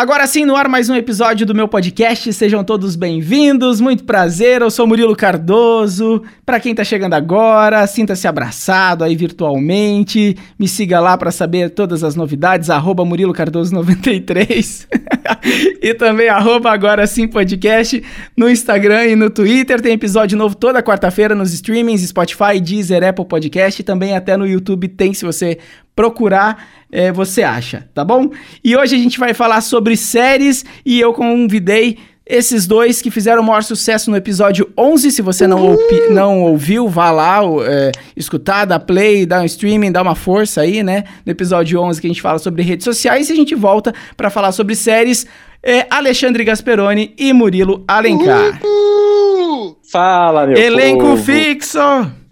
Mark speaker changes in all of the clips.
Speaker 1: Agora sim, no ar mais um episódio do meu podcast. Sejam todos bem-vindos. Muito prazer. Eu sou Murilo Cardoso. Para quem tá chegando agora, sinta-se abraçado aí virtualmente. Me siga lá para saber todas as novidades Murilo Cardoso 93. e também agora sim podcast no Instagram e no Twitter. Tem episódio novo toda quarta-feira nos streamings, Spotify, Deezer, Apple Podcast e também até no YouTube tem se você procurar, é, você acha, tá bom? E hoje a gente vai falar sobre séries e eu convidei esses dois que fizeram o maior sucesso no episódio 11. Se você não, ouvi, não ouviu, vá lá é, escutar, dá play, dá um streaming, dá uma força aí, né? No episódio 11 que a gente fala sobre redes sociais e a gente volta para falar sobre séries. É, Alexandre Gasperoni e Murilo Alencar.
Speaker 2: Uhul! Fala, meu
Speaker 1: Elenco povo. fixo!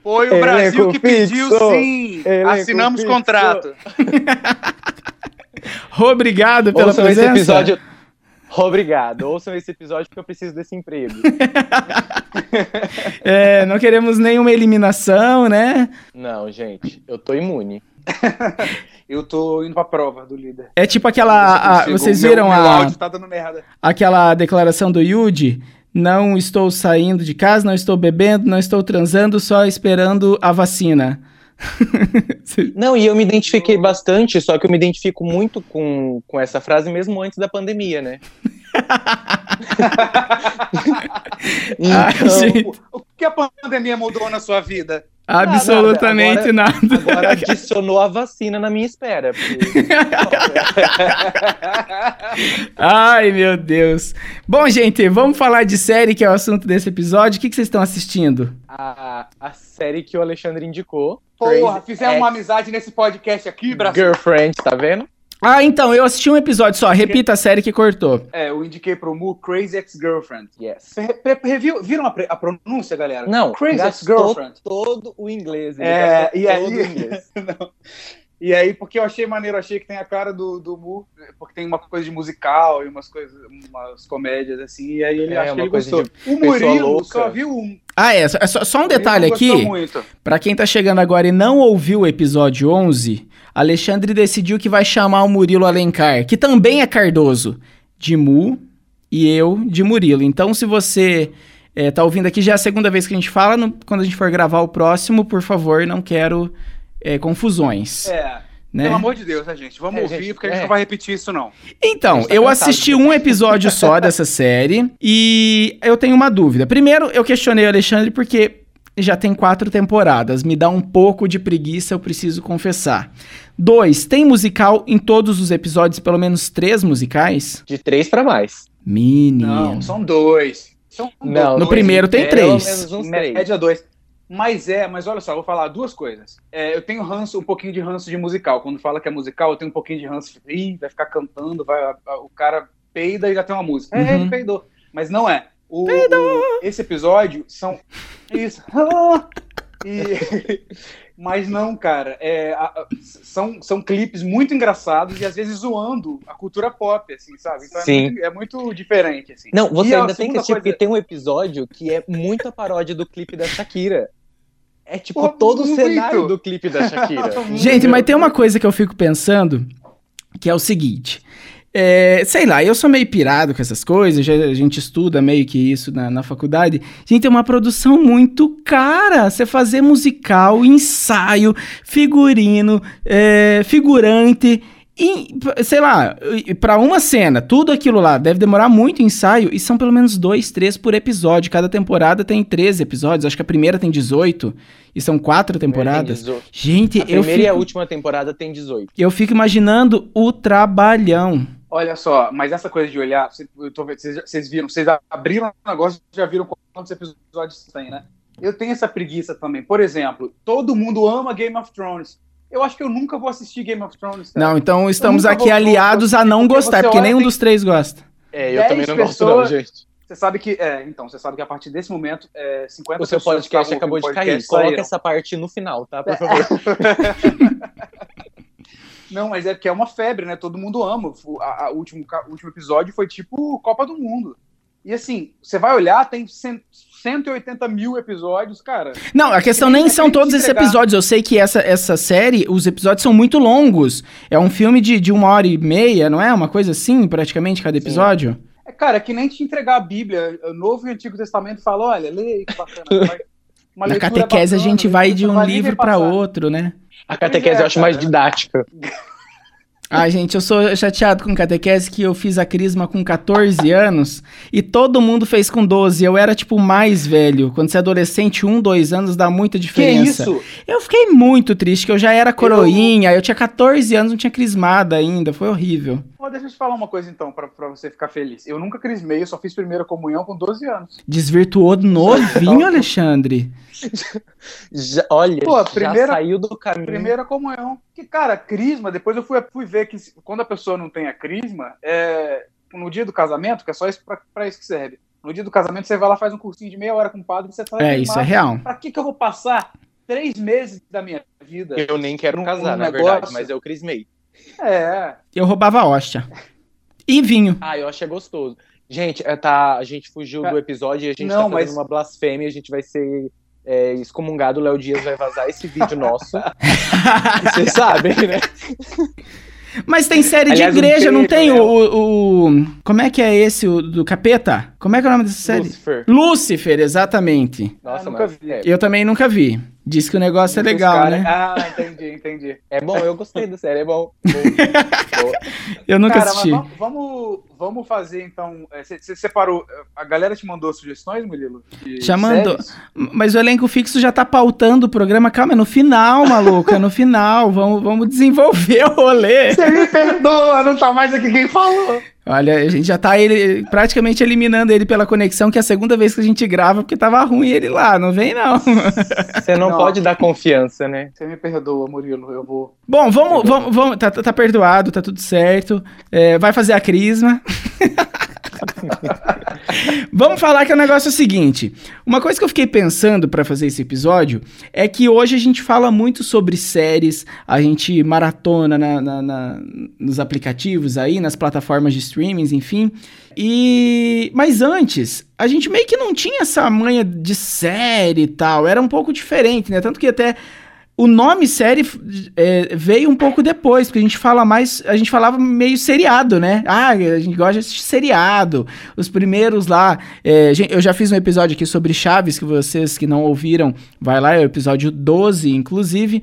Speaker 2: Foi o Brasil que pediu sim. Elenco Assinamos fixo. contrato.
Speaker 1: Obrigado pela
Speaker 2: Ouçam
Speaker 1: presença.
Speaker 2: Esse episódio... Obrigado. Ouçam esse episódio porque eu preciso desse emprego.
Speaker 1: é, não queremos nenhuma eliminação, né?
Speaker 2: Não, gente. Eu tô imune. eu tô indo pra prova do líder.
Speaker 1: É tipo aquela. A, vocês viram meu, a. Meu tá aquela declaração do Yuji não estou saindo de casa, não estou bebendo, não estou transando, só esperando a vacina.
Speaker 2: não, e eu me identifiquei bastante, só que eu me identifico muito com, com essa frase mesmo antes da pandemia, né?
Speaker 3: então, o, o que a pandemia mudou na sua vida?
Speaker 1: Absolutamente nada.
Speaker 2: Agora, agora, adicionou a vacina na minha espera. Porque...
Speaker 1: Ai, meu Deus. Bom, gente, vamos falar de série, que é o assunto desse episódio. O que, que vocês estão assistindo?
Speaker 2: A, a série que o Alexandre indicou.
Speaker 3: Porra, fizemos uma amizade nesse podcast aqui, Brasil.
Speaker 2: Girlfriend, tá vendo?
Speaker 1: Ah, então, eu assisti um episódio só. Repita a série que cortou.
Speaker 3: É, eu indiquei pro Mu Crazy Ex-Girlfriend. Yes. Re viram a, a, pronúncia, galera?
Speaker 2: Não, Crazy Ex-Girlfriend. todo o inglês.
Speaker 3: é, e aí... E aí, porque eu achei maneiro, achei que tem a cara do, do Mu, porque tem uma coisa de musical e umas coisas, umas comédias assim, e aí ele é, acha que ele gostou. O Murilo só viu um.
Speaker 1: Ah, é, só, só um detalhe aqui, para quem tá chegando agora e não ouviu o episódio 11, Alexandre decidiu que vai chamar o Murilo Alencar, que também é Cardoso, de Mu e eu de Murilo. Então, se você é, tá ouvindo aqui, já é a segunda vez que a gente fala, no, quando a gente for gravar o próximo, por favor, não quero é, confusões.
Speaker 3: É. Né? Pelo amor de Deus, né, gente? Vamos é, ouvir, gente, porque a gente é. não vai repetir isso, não.
Speaker 1: Então, tá eu assisti um episódio só dessa série e eu tenho uma dúvida. Primeiro, eu questionei o Alexandre porque já tem quatro temporadas. Me dá um pouco de preguiça, eu preciso confessar. Dois, tem musical em todos os episódios, pelo menos três musicais?
Speaker 2: De três para mais.
Speaker 1: Menino.
Speaker 3: Não, são dois. São
Speaker 1: não, dois. no primeiro tem três. Pelo menos
Speaker 3: uns três. Média dois. Mas é, mas olha só, eu vou falar duas coisas. É, eu tenho ranço, um pouquinho de ranço de musical. Quando fala que é musical, eu tenho um pouquinho de ranço. Ih, vai ficar cantando, vai, o cara peida e já tem uma música. Uhum. É, ele peidou. Mas não é. O, o, esse episódio são. Isso. E, mas não, cara. É, a, são, são clipes muito engraçados e às vezes zoando a cultura pop, assim, sabe? Então
Speaker 2: Sim.
Speaker 3: É, muito, é muito diferente, assim.
Speaker 2: Não, você e ainda tem que assistir, coisa... porque tem um episódio que é muita paródia do clipe da Shakira. É tipo Pô, todo o cenário do clipe da Shakira.
Speaker 1: Gente, mas tem uma coisa que eu fico pensando, que é o seguinte. É, sei lá, eu sou meio pirado com essas coisas, já, a gente estuda meio que isso na, na faculdade. Gente, é uma produção muito cara. Você fazer musical, ensaio, figurino, é, figurante. E, sei lá, para uma cena, tudo aquilo lá deve demorar muito ensaio e são pelo menos dois, três por episódio. Cada temporada tem 13 episódios, acho que a primeira tem 18 e são quatro temporadas. Gente,
Speaker 2: a
Speaker 1: eu
Speaker 2: primeira fico... e a última temporada tem 18.
Speaker 1: Eu fico imaginando o trabalhão.
Speaker 3: Olha só, mas essa coisa de olhar, vocês, vocês viram, vocês abriram o negócio já viram quantos episódios tem, né? Eu tenho essa preguiça também. Por exemplo, todo mundo ama Game of Thrones. Eu acho que eu nunca vou assistir Game of Thrones.
Speaker 1: Cara. Não, então estamos aqui aliados a não gostar, porque nenhum dos três gosta.
Speaker 2: É, eu também não gosto não, gente.
Speaker 3: Você sabe que, é, então, você sabe que a partir desse momento, é, 50
Speaker 2: O seu podcast acabou de cair. Coloca essa parte no final, tá? Por favor.
Speaker 3: Não, mas é porque é uma febre, né? Todo mundo ama. O, a, a último, último episódio foi tipo Copa do Mundo. E assim, você vai olhar, tem 180 mil episódios, cara.
Speaker 1: Não, a questão nem são todos esses episódios. Eu sei que essa, essa série, os episódios são muito longos. É um filme de, de uma hora e meia, não é? Uma coisa assim, praticamente, cada episódio? Sim.
Speaker 3: É, cara, é que nem te entregar a Bíblia. O Novo e o Antigo Testamento fala, olha, lê que bacana.
Speaker 1: Na catequese bacana, a gente vai de um livro para outro, né?
Speaker 2: A catequese é, eu acho mais didática.
Speaker 1: Ah, gente, eu sou chateado com catequese que eu fiz a crisma com 14 anos e todo mundo fez com 12. Eu era, tipo, mais velho. Quando você é adolescente, um, dois anos dá muita diferença. Que isso? Eu fiquei muito triste, que eu já era coroinha, eu, eu tinha 14 anos, não tinha crismada ainda. Foi horrível.
Speaker 3: Pô, deixa eu te falar uma coisa então, pra, pra você ficar feliz. Eu nunca crismei, eu só fiz primeira comunhão com 12 anos.
Speaker 1: Desvirtuou novinho, Alexandre?
Speaker 2: já, olha, Pô, primeira, já saiu do caminho.
Speaker 3: Primeira comunhão. Que, cara, crisma, depois eu fui, fui ver que quando a pessoa não tem a crisma, é, no dia do casamento, que é só isso pra, pra isso que serve. No dia do casamento, você vai lá, faz um cursinho de meia hora com o padre e você tá
Speaker 1: É, isso é real.
Speaker 3: Pra que, que eu vou passar três meses da minha vida?
Speaker 2: Eu nem quero casar, na verdade, mas eu crismei.
Speaker 3: É.
Speaker 1: Eu roubava hóstia. E vinho.
Speaker 2: Ah, eu achei gostoso. Gente, é, tá, a gente fugiu do episódio e a gente não, tá fazendo mas... uma blasfêmia, a gente vai ser é, excomungado, o Léo Dias vai vazar esse vídeo nosso. Vocês sabem, né?
Speaker 1: Mas tem série Aliás, de igreja, não tem o, o, o, Como é que é esse, o do capeta? Como é que é o nome dessa série? Lúcifer. Lúcifer, exatamente.
Speaker 3: Nossa, ah, nunca vi.
Speaker 1: Eu também nunca vi. Diz que o negócio é legal, cara... né?
Speaker 3: Ah, entendi, entendi.
Speaker 2: É bom, eu gostei da série, é bom.
Speaker 1: eu nunca cara, assisti.
Speaker 3: Vamos, vamos fazer então. Você é, separou. A galera te mandou sugestões, Murilo?
Speaker 1: Já mandou. Mas o elenco fixo já tá pautando o programa. Calma, é no final, maluco. É no final. Vamos, vamos desenvolver o rolê.
Speaker 3: Você me perdoa, não tá mais aqui quem falou.
Speaker 1: Olha, a gente já tá ele, praticamente eliminando ele pela conexão, que é a segunda vez que a gente grava, porque tava ruim ele lá, não vem não.
Speaker 2: Você não, não, pode dar confiança, né?
Speaker 3: Você me perdoa, Murilo, eu vou...
Speaker 1: Bom, vamos, vamos, vamos tá, tá perdoado, tá tudo certo, é, vai fazer a crisma. Vamos falar que o negócio é o seguinte. Uma coisa que eu fiquei pensando para fazer esse episódio é que hoje a gente fala muito sobre séries, a gente maratona na, na, na, nos aplicativos aí, nas plataformas de streamings, enfim. E mas antes a gente meio que não tinha essa manha de série e tal, era um pouco diferente, né? Tanto que até o nome série é, veio um pouco depois, porque a gente fala mais. A gente falava meio seriado, né? Ah, a gente gosta de assistir seriado. Os primeiros lá. É, eu já fiz um episódio aqui sobre Chaves, que vocês que não ouviram, vai lá, é o episódio 12, inclusive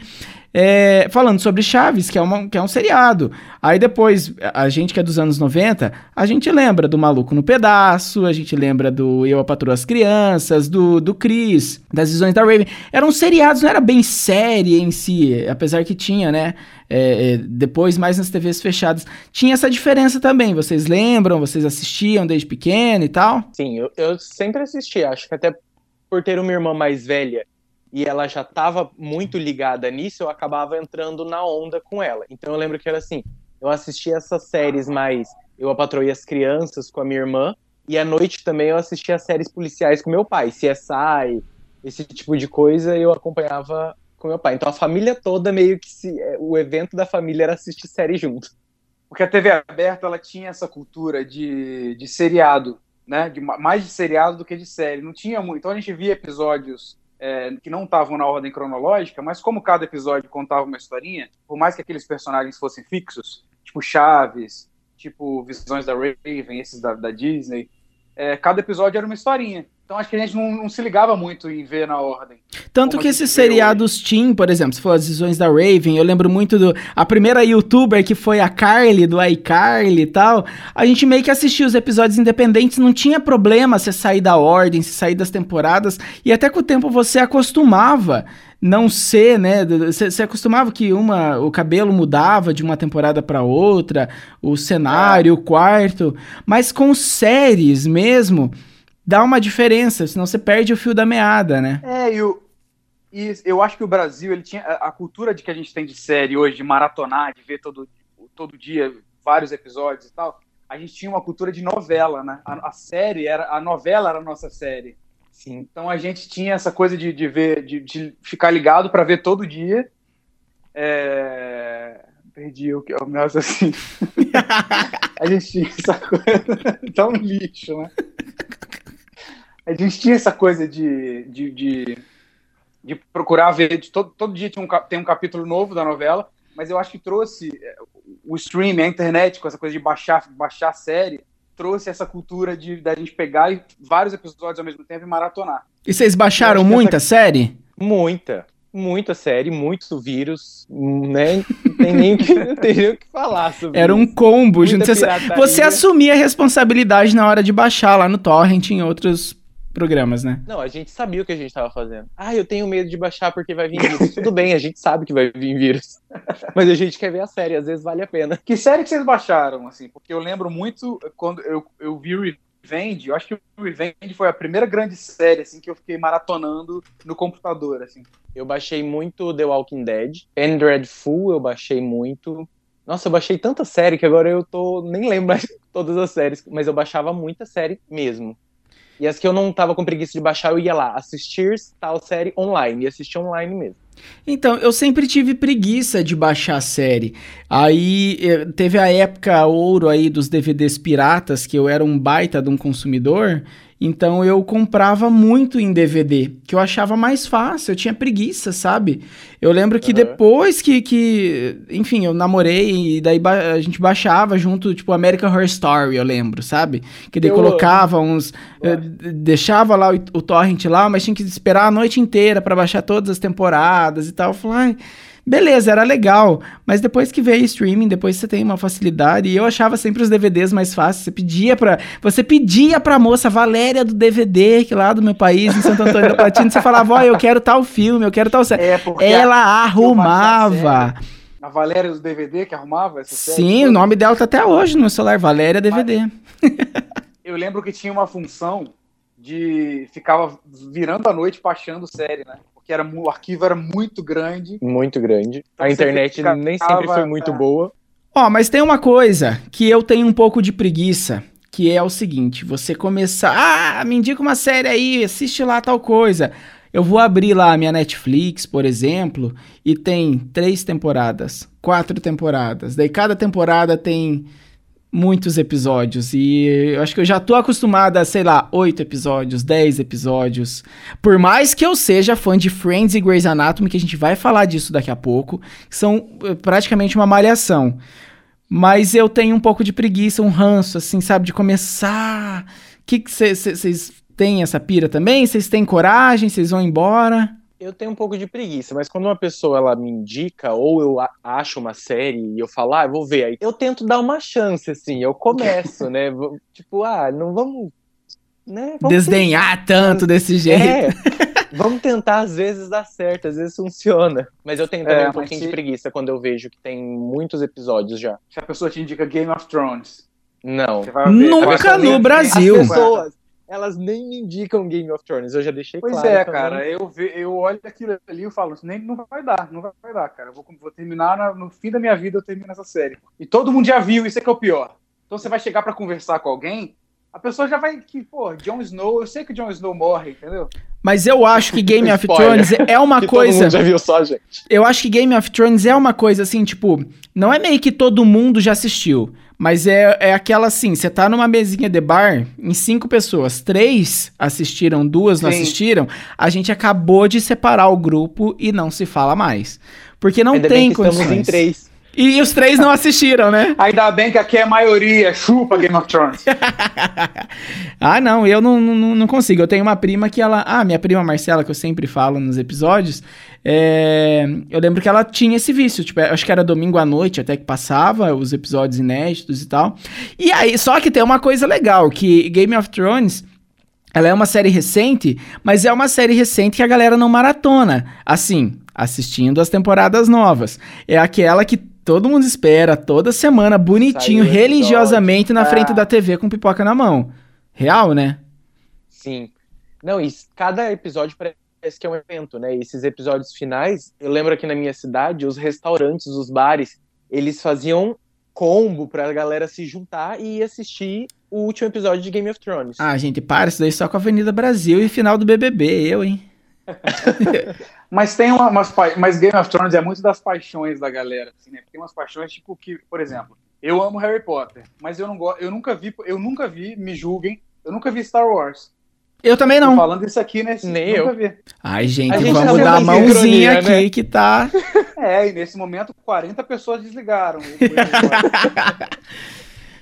Speaker 1: é, falando sobre Chaves, que é, uma, que é um seriado. Aí depois, a gente que é dos anos 90, a gente lembra do Maluco no Pedaço, a gente lembra do Eu, a Patroa as Crianças, do, do Chris, das Visões da Raven. Eram seriados, não era bem série em si, apesar que tinha, né? É, é, depois, mais nas TVs fechadas. Tinha essa diferença também. Vocês lembram? Vocês assistiam desde pequeno e tal?
Speaker 2: Sim, eu, eu sempre assisti. Acho que até por ter uma irmã mais velha e ela já estava muito ligada nisso, eu acabava entrando na onda com ela. Então eu lembro que era assim, eu assistia essas séries mais eu a patroei as crianças com a minha irmã e à noite também eu assistia séries policiais com meu pai, CSI, esse tipo de coisa eu acompanhava com meu pai. Então a família toda meio que se, é, o evento da família era assistir série junto.
Speaker 3: Porque a TV aberta ela tinha essa cultura de, de seriado, né? De, mais de seriado do que de série. Não tinha muito. Então a gente via episódios é, que não estavam na ordem cronológica, mas como cada episódio contava uma historinha, por mais que aqueles personagens fossem fixos, tipo Chaves, tipo Visões da Raven, esses da, da Disney, é, cada episódio era uma historinha. Então acho que a gente não, não, se ligava muito em ver na ordem.
Speaker 1: Tanto que esses seriados Team, por exemplo, se for as visões da Raven, eu lembro muito do. A primeira youtuber que foi a Carly, do iCarly e tal. A gente meio que assistia os episódios independentes, não tinha problema você sair da ordem, se sair das temporadas. E até com o tempo você acostumava não ser, né? Você acostumava que uma, o cabelo mudava de uma temporada para outra, o cenário, é. o quarto. Mas com séries mesmo dá uma diferença, senão você perde o fio da meada, né?
Speaker 3: É, e, o, e eu acho que o Brasil, ele tinha a, a, cultura de que a gente tem de série hoje, de maratonar, de ver todo, todo dia vários episódios e tal, a gente tinha uma cultura de novela, né? A, a série era a novela era a nossa série. Sim. Então a gente tinha essa coisa de, de ver, de, de ficar ligado para ver todo dia. É... Perdi o que o meu assassino. a gente tinha essa coisa. tá um lixo, né? A gente tinha essa coisa de, de, de, de procurar ver, de todo, todo dia tinha um, tem um capítulo novo da novela, mas eu acho que trouxe é, o streaming, a internet, com essa coisa de baixar, baixar a série, trouxe essa cultura de da gente pegar vários episódios ao mesmo tempo e maratonar.
Speaker 1: E vocês baixaram muita essa... série?
Speaker 2: Muita muita série, muito vírus, né? Não tem nem, que, não tem nem o que falar sobre
Speaker 1: Era um combo. Gente. Você, você assumia a responsabilidade na hora de baixar lá no Torrent em outros programas, né?
Speaker 2: Não, a gente sabia o que a gente estava fazendo. Ah, eu tenho medo de baixar porque vai vir vírus. Tudo bem, a gente sabe que vai vir vírus. Mas a gente quer ver a série, às vezes vale a pena.
Speaker 3: Que série que vocês baixaram, assim? Porque eu lembro muito quando eu, eu vi Revenge, eu acho que o Revenge foi a primeira grande série assim que eu fiquei maratonando no computador, assim.
Speaker 2: Eu baixei muito The Walking Dead, and Dreadful eu baixei muito. Nossa, eu baixei tanta série que agora eu tô nem lembro todas as séries, mas eu baixava muita série mesmo. E as que eu não tava com preguiça de baixar, eu ia lá assistir tal série online e assistir online mesmo.
Speaker 1: Então, eu sempre tive preguiça de baixar a série. Aí eh, teve a época ouro aí dos DVDs piratas, que eu era um baita de um consumidor. Então eu comprava muito em DVD, que eu achava mais fácil, eu tinha preguiça, sabe? Eu lembro que uhum. depois que, que, enfim, eu namorei e daí a gente baixava junto, tipo, American Horror Story, eu lembro, sabe? Que daí eu colocava uns. Eh, deixava lá o, o torrent lá, mas tinha que esperar a noite inteira para baixar todas as temporadas e tal. Eu falei, ai Beleza, era legal, mas depois que veio streaming, depois você tem uma facilidade, e eu achava sempre os DVDs mais fáceis, você pedia para você pedia pra moça Valéria do DVD, que lá do meu país, em Santo Antônio da Platina, você falava, ó, oh, eu quero tal filme, eu quero tal série. É, Ela arrumava.
Speaker 3: A Valéria do DVD que arrumava essa
Speaker 1: série? Sim, o nome dela tá até hoje no celular, Valéria DVD.
Speaker 3: eu lembro que tinha uma função de ficava virando a noite baixando série, né? Porque era, o arquivo era muito grande.
Speaker 2: Muito grande. Então a internet ficava, nem sempre foi muito é. boa.
Speaker 1: Ó, oh, mas tem uma coisa que eu tenho um pouco de preguiça, que é o seguinte: você começar, ah, me indica uma série aí, assiste lá tal coisa. Eu vou abrir lá a minha Netflix, por exemplo, e tem três temporadas, quatro temporadas. Daí cada temporada tem muitos episódios. E eu acho que eu já tô acostumada a, sei lá, oito episódios, dez episódios. Por mais que eu seja fã de Friends e Grey's Anatomy, que a gente vai falar disso daqui a pouco, que são eh, praticamente uma malhação. Mas eu tenho um pouco de preguiça, um ranço, assim, sabe, de começar. Que vocês têm essa pira também? Vocês têm coragem? Vocês vão embora?
Speaker 2: Eu tenho um pouco de preguiça, mas quando uma pessoa ela me indica ou eu acho uma série e eu falo, ah, eu vou ver, aí eu tento dar uma chance, assim, eu começo, né? tipo, ah, não vamos. Né?
Speaker 1: vamos Desdenhar ter... tanto desse jeito. É,
Speaker 2: vamos tentar, às vezes dá certo, às vezes funciona. Mas eu tenho também é, um pouquinho se... de preguiça quando eu vejo que tem muitos episódios já.
Speaker 3: Se a pessoa te indica Game of Thrones.
Speaker 2: Não.
Speaker 1: Nunca no Brasil.
Speaker 2: As pessoas, elas nem me indicam Game of Thrones. Eu já deixei
Speaker 3: pois
Speaker 2: claro.
Speaker 3: Pois é, cara. Eu, ve, eu olho aquilo ali e falo, nem não vai dar, não vai dar, cara. Eu vou, vou terminar na, no fim da minha vida, eu termino essa série. E todo mundo já viu, isso é que é o pior. Então você vai chegar para conversar com alguém, a pessoa já vai que, pô, Jon Snow, eu sei que o Jon Snow morre, entendeu?
Speaker 1: Mas eu acho que Game of Thrones é uma que coisa. Todo
Speaker 2: mundo já viu só, gente.
Speaker 1: Eu acho que Game of Thrones é uma coisa assim, tipo, não é meio que todo mundo já assistiu. Mas é, é aquela assim, você tá numa mesinha de bar, em cinco pessoas, três assistiram, duas não Sim. assistiram, a gente acabou de separar o grupo e não se fala mais. Porque não
Speaker 2: Ainda
Speaker 1: tem
Speaker 2: bem condições. Estamos em três.
Speaker 1: E os três não assistiram, né?
Speaker 3: Ainda bem que aqui é a maioria, chupa Game of Thrones.
Speaker 1: ah, não, eu não, não, não, consigo. Eu tenho uma prima que ela. Ah, minha prima Marcela, que eu sempre falo nos episódios. É... Eu lembro que ela tinha esse vício. Tipo, acho que era domingo à noite até que passava os episódios inéditos e tal. E aí, só que tem uma coisa legal: que Game of Thrones. Ela é uma série recente, mas é uma série recente que a galera não maratona. Assim, assistindo as temporadas novas. É aquela que todo mundo espera toda semana, bonitinho, religiosamente na frente ah. da TV com pipoca na mão. Real, né?
Speaker 2: Sim. Não, e cada episódio parece que é um evento, né? E esses episódios finais, eu lembro aqui na minha cidade, os restaurantes, os bares, eles faziam combo pra galera se juntar e assistir o último episódio de Game of Thrones.
Speaker 1: Ah, gente, para, isso daí só com a Avenida Brasil e final do BBB, eu, hein?
Speaker 3: Mas tem uma, umas mas Game of Thrones é muito das paixões da galera, assim, né? Tem umas paixões tipo que, por exemplo, eu amo Harry Potter, mas eu não gosto, eu nunca vi, eu nunca vi, me julguem, eu nunca vi Star Wars.
Speaker 1: Eu também
Speaker 3: Tô
Speaker 1: não.
Speaker 3: falando isso aqui, né?
Speaker 2: Nem
Speaker 3: nunca
Speaker 2: eu.
Speaker 3: vi.
Speaker 1: Ai, gente,
Speaker 2: A gente
Speaker 1: vamos dar a mãozinha aqui
Speaker 2: né?
Speaker 1: que tá.
Speaker 3: É, e nesse momento 40 pessoas desligaram.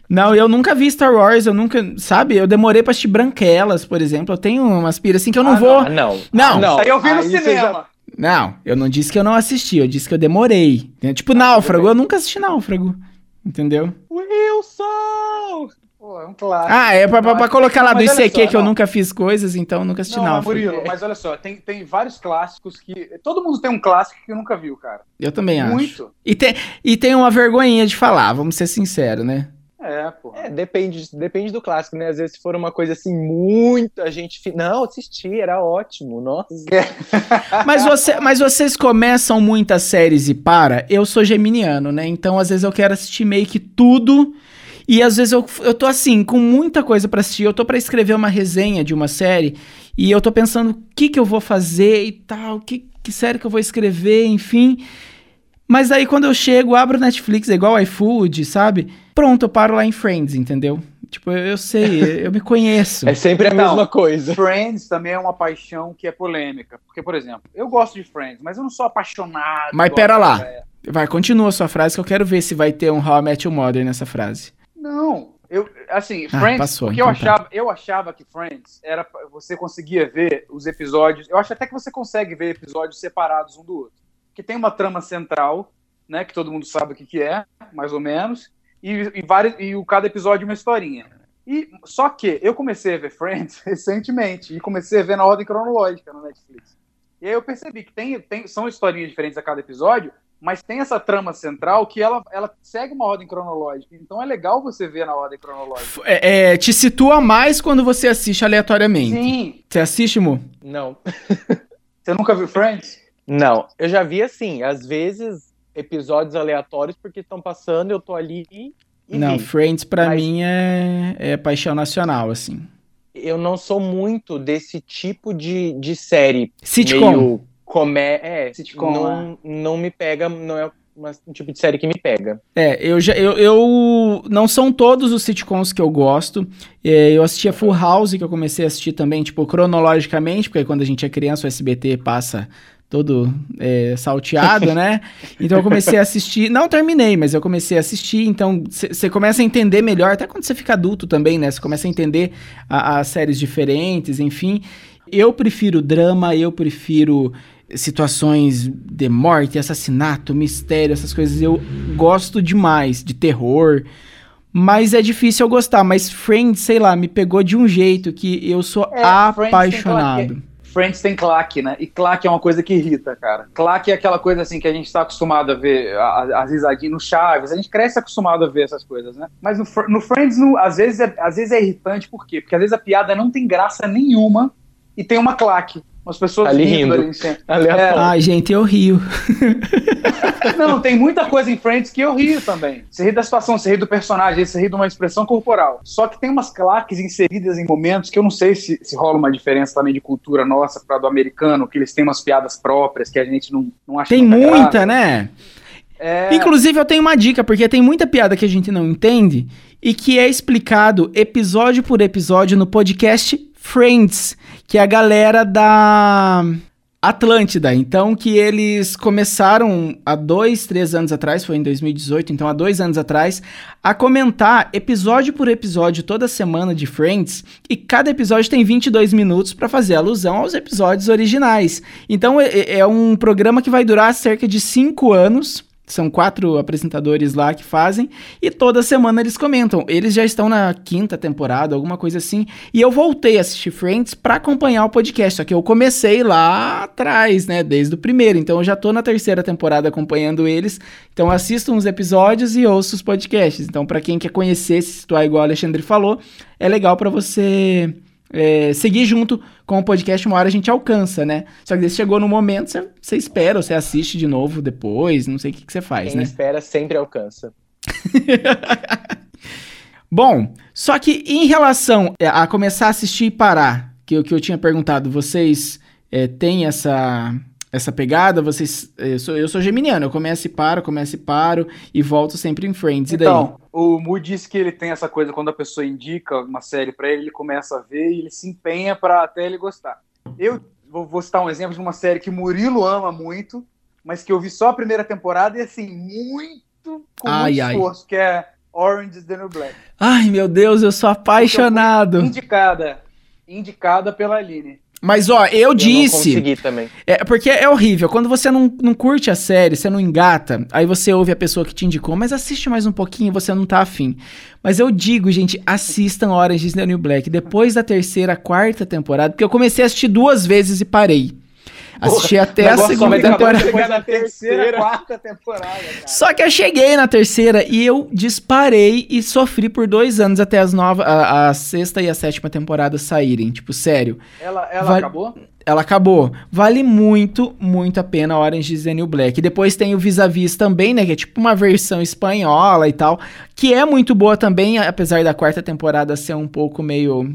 Speaker 1: Não, eu nunca vi Star Wars, eu nunca. Sabe? Eu demorei pra assistir Branquelas, por exemplo. Eu tenho umas piras assim que eu não
Speaker 3: Ah,
Speaker 1: vou.
Speaker 2: Ah, não.
Speaker 1: Não.
Speaker 2: não.
Speaker 3: Aí eu vi no cinema.
Speaker 2: já-
Speaker 1: Não, eu não disse que eu não assisti, eu disse que eu demorei. Tipo, Náufrago, eu nunca assisti Náufrago. Entendeu?
Speaker 2: Wilson!
Speaker 3: Pô, é um clássico.
Speaker 1: Ah, é pra, pra, pra colocar lá do ICQ
Speaker 3: só,
Speaker 1: que eu
Speaker 3: não.
Speaker 1: nunca fiz coisas, então eu nunca assisti
Speaker 3: Não. Murilo, mas olha só, tem, tem vários clássicos que. Todo mundo tem um clássico que nunca viu, cara.
Speaker 1: Eu também acho.
Speaker 3: Muito.
Speaker 1: E tem, e tem uma vergonhinha de falar, vamos ser sinceros, né?
Speaker 3: É, pô.
Speaker 2: É, depende, depende do clássico, né? Às vezes, se for uma coisa assim, muita gente. Não, assisti, era ótimo, nossa.
Speaker 1: Mas, você, mas vocês começam muitas séries e para. Eu sou geminiano, né? Então, às vezes, eu quero assistir meio que tudo. E às vezes eu, eu tô assim, com muita coisa pra assistir. Eu tô pra escrever uma resenha de uma série. E eu tô pensando o que, que eu vou fazer e tal. Que, que série que eu vou escrever, enfim. Mas aí quando eu chego, abro o Netflix, é igual iFood, sabe? Pronto, eu paro lá em Friends, entendeu? Tipo, eu, eu sei, eu me conheço.
Speaker 2: É sempre a
Speaker 3: Não.
Speaker 2: mesma coisa.
Speaker 3: Friends também é uma paixão que é polêmica. Porque, por exemplo, eu gosto de Friends, mas eu não sou apaixonado.
Speaker 1: Mas pera lá. Vai, continua a sua frase que eu quero ver se vai ter um How I Met Your Mother nessa frase.
Speaker 3: Não, eu, assim,
Speaker 1: Ah,
Speaker 3: Friends,
Speaker 1: passou,
Speaker 3: porque eu
Speaker 1: então tá.
Speaker 3: achava, eu achava que Friends era você conseguia ver os episódios. Eu acho até que você consegue ver episódios separados um do outro, que tem uma trama central, né, que todo mundo sabe o que, que é, mais ou menos, e, e vários e o cada episódio é uma historinha. E só que eu comecei a ver Friends recentemente e comecei a ver na ordem cronológica no Netflix. E aí eu percebi que tem, tem são historinhas diferentes a cada episódio, mas tem essa trama central que ela, ela segue uma ordem cronológica. Então é legal você ver na ordem cronológica.
Speaker 1: É, é, te situa mais quando você assiste aleatoriamente.
Speaker 3: Sim.
Speaker 1: Você assiste, Mu?
Speaker 2: Não.
Speaker 3: Você nunca viu Friends?
Speaker 2: Não. Eu já vi assim, às vezes, episódios aleatórios porque estão passando, eu tô ali e.
Speaker 1: Não,
Speaker 2: vi.
Speaker 1: Friends pra
Speaker 2: Mas-
Speaker 1: mim é, é paixão nacional, assim.
Speaker 2: Eu não sou muito desse tipo de, de série.
Speaker 1: Sitcom.
Speaker 2: Meio comé... É,
Speaker 3: Sitcom,
Speaker 2: não, não me pega, não é uma- um tipo de série que me pega.
Speaker 1: É, eu já. Eu, eu- Não são todos os sitcoms que eu gosto. É, eu assistia Full House, que eu comecei a assistir também, tipo, cronologicamente, porque quando a gente é criança, o SBT passa todo é, salteado, né? Então eu comecei a assistir. Não terminei, mas eu comecei a assistir. Então você começa a entender melhor, até quando você fica adulto também, né? Você começa a entender a- as séries diferentes, enfim. Eu prefiro drama, eu prefiro situações de morte, assassinato, mistério, essas coisas. Eu gosto demais de terror. Mas é difícil eu gostar. Mas Friends, sei lá, me pegou de um jeito que eu sou
Speaker 3: É,
Speaker 1: apaixonado.
Speaker 3: Friends tem claque, né? E claque é uma coisa que irrita, cara. Claque é aquela coisa assim que a gente tá acostumado a ver, as risadinhas no Chaves, a gente cresce acostumado a ver essas coisas, né? Mas no, no Friends, no- às, vezes é, às vezes é irritante, por quê? Porque às vezes a piada não tem graça nenhuma e tem uma claque. Umas pessoas
Speaker 2: Ali rindo.
Speaker 3: ali em cima.
Speaker 2: Aleatório.
Speaker 1: Ai, gente, eu rio.
Speaker 3: Não, tem muita coisa em Friends que eu rio também. Você ri da situação, você ri do personagem, você ri de uma expressão corporal. Só que tem umas claques inseridas em momentos que eu não sei se, se rola uma diferença também de cultura nossa para do americano, que eles têm umas piadas próprias que a gente não, não acha
Speaker 1: Tem
Speaker 3: muita graça.
Speaker 1: né?
Speaker 3: É,
Speaker 1: Inclusive, eu tenho uma dica, porque tem muita piada que a gente não entende e que é explicado episódio por episódio no podcast Friends, que é a galera da Atlântida. Então, que eles começaram há dois, três anos atrás, foi em 2018, então há dois anos atrás, a comentar episódio por episódio toda semana de Friends, e cada episódio tem 22 minutos para fazer alusão aos episódios originais. Então, é, é um programa que vai durar cerca de cinco anos. São quatro apresentadores lá que fazem, e toda semana eles comentam. Eles já estão na quinta temporada, alguma coisa assim. E eu voltei a assistir Friends pra acompanhar o podcast. Só que eu comecei lá atrás, né? Desde o primeiro. Então eu já tô na terceira temporada acompanhando eles. Então assisto uns episódios e ouço os podcasts. Então, pra quem quer conhecer, se situar igual o Alexandre falou, é legal pra você é, seguir junto com o podcast, uma hora a gente alcança, né? Só que daí chegou no momento, você, você espera, ou você assiste de novo depois, não sei o que, que você faz,
Speaker 2: Quem
Speaker 1: né?
Speaker 2: espera sempre alcança.
Speaker 1: Bom, só que em relação é, a começar a assistir e parar, que o que eu tinha perguntado, vocês é, têm essa essa pegada? Vocês, eu sou, eu sou geminiano, eu começo e paro, começo e paro e volto sempre em Friends. E daí?
Speaker 3: Então, o Mu disse que ele tem essa coisa quando a pessoa indica uma série pra ele, ele começa a ver e ele se empenha pra até ele gostar. Eu vou, vou citar um exemplo de uma série que Murilo ama muito, mas que eu vi só a primeira temporada e assim, muito com
Speaker 1: Ai,
Speaker 3: muito
Speaker 1: ai.
Speaker 3: esforço, que é Orange is the New Black.
Speaker 1: Ai, meu Deus, eu sou apaixonado.
Speaker 3: Indicada. Indicada pela Aline.
Speaker 1: Mas ó, eu
Speaker 2: Eu não
Speaker 1: disse.
Speaker 2: consegui também.
Speaker 1: É, porque é horrível. Quando você não, não curte a série, você não engata, aí você ouve a pessoa que te indicou, mas assiste mais um pouquinho e você não tá afim. Mas eu digo, gente, assistam Orange is the New Black. Depois da terceira, quarta temporada, porque eu comecei a assistir duas vezes e parei. Assisti até a segunda
Speaker 2: acabar
Speaker 1: temporada.
Speaker 3: Da
Speaker 2: na
Speaker 3: terceira,
Speaker 2: terceira.
Speaker 3: quarta temporada, cara.
Speaker 1: Só que eu cheguei na terceira e eu disparei e sofri por dois anos até as novas, a, a sexta e a sétima temporada saírem. Tipo, sério.
Speaker 3: Ela, ela
Speaker 1: Vai-
Speaker 3: acabou?
Speaker 1: Ela acabou. Vale muito, muito a pena Orange is the New Black. Depois tem o Vis-a-Vis também, né? Que é tipo uma versão espanhola e tal. Que é muito boa também, apesar da quarta temporada ser um pouco meio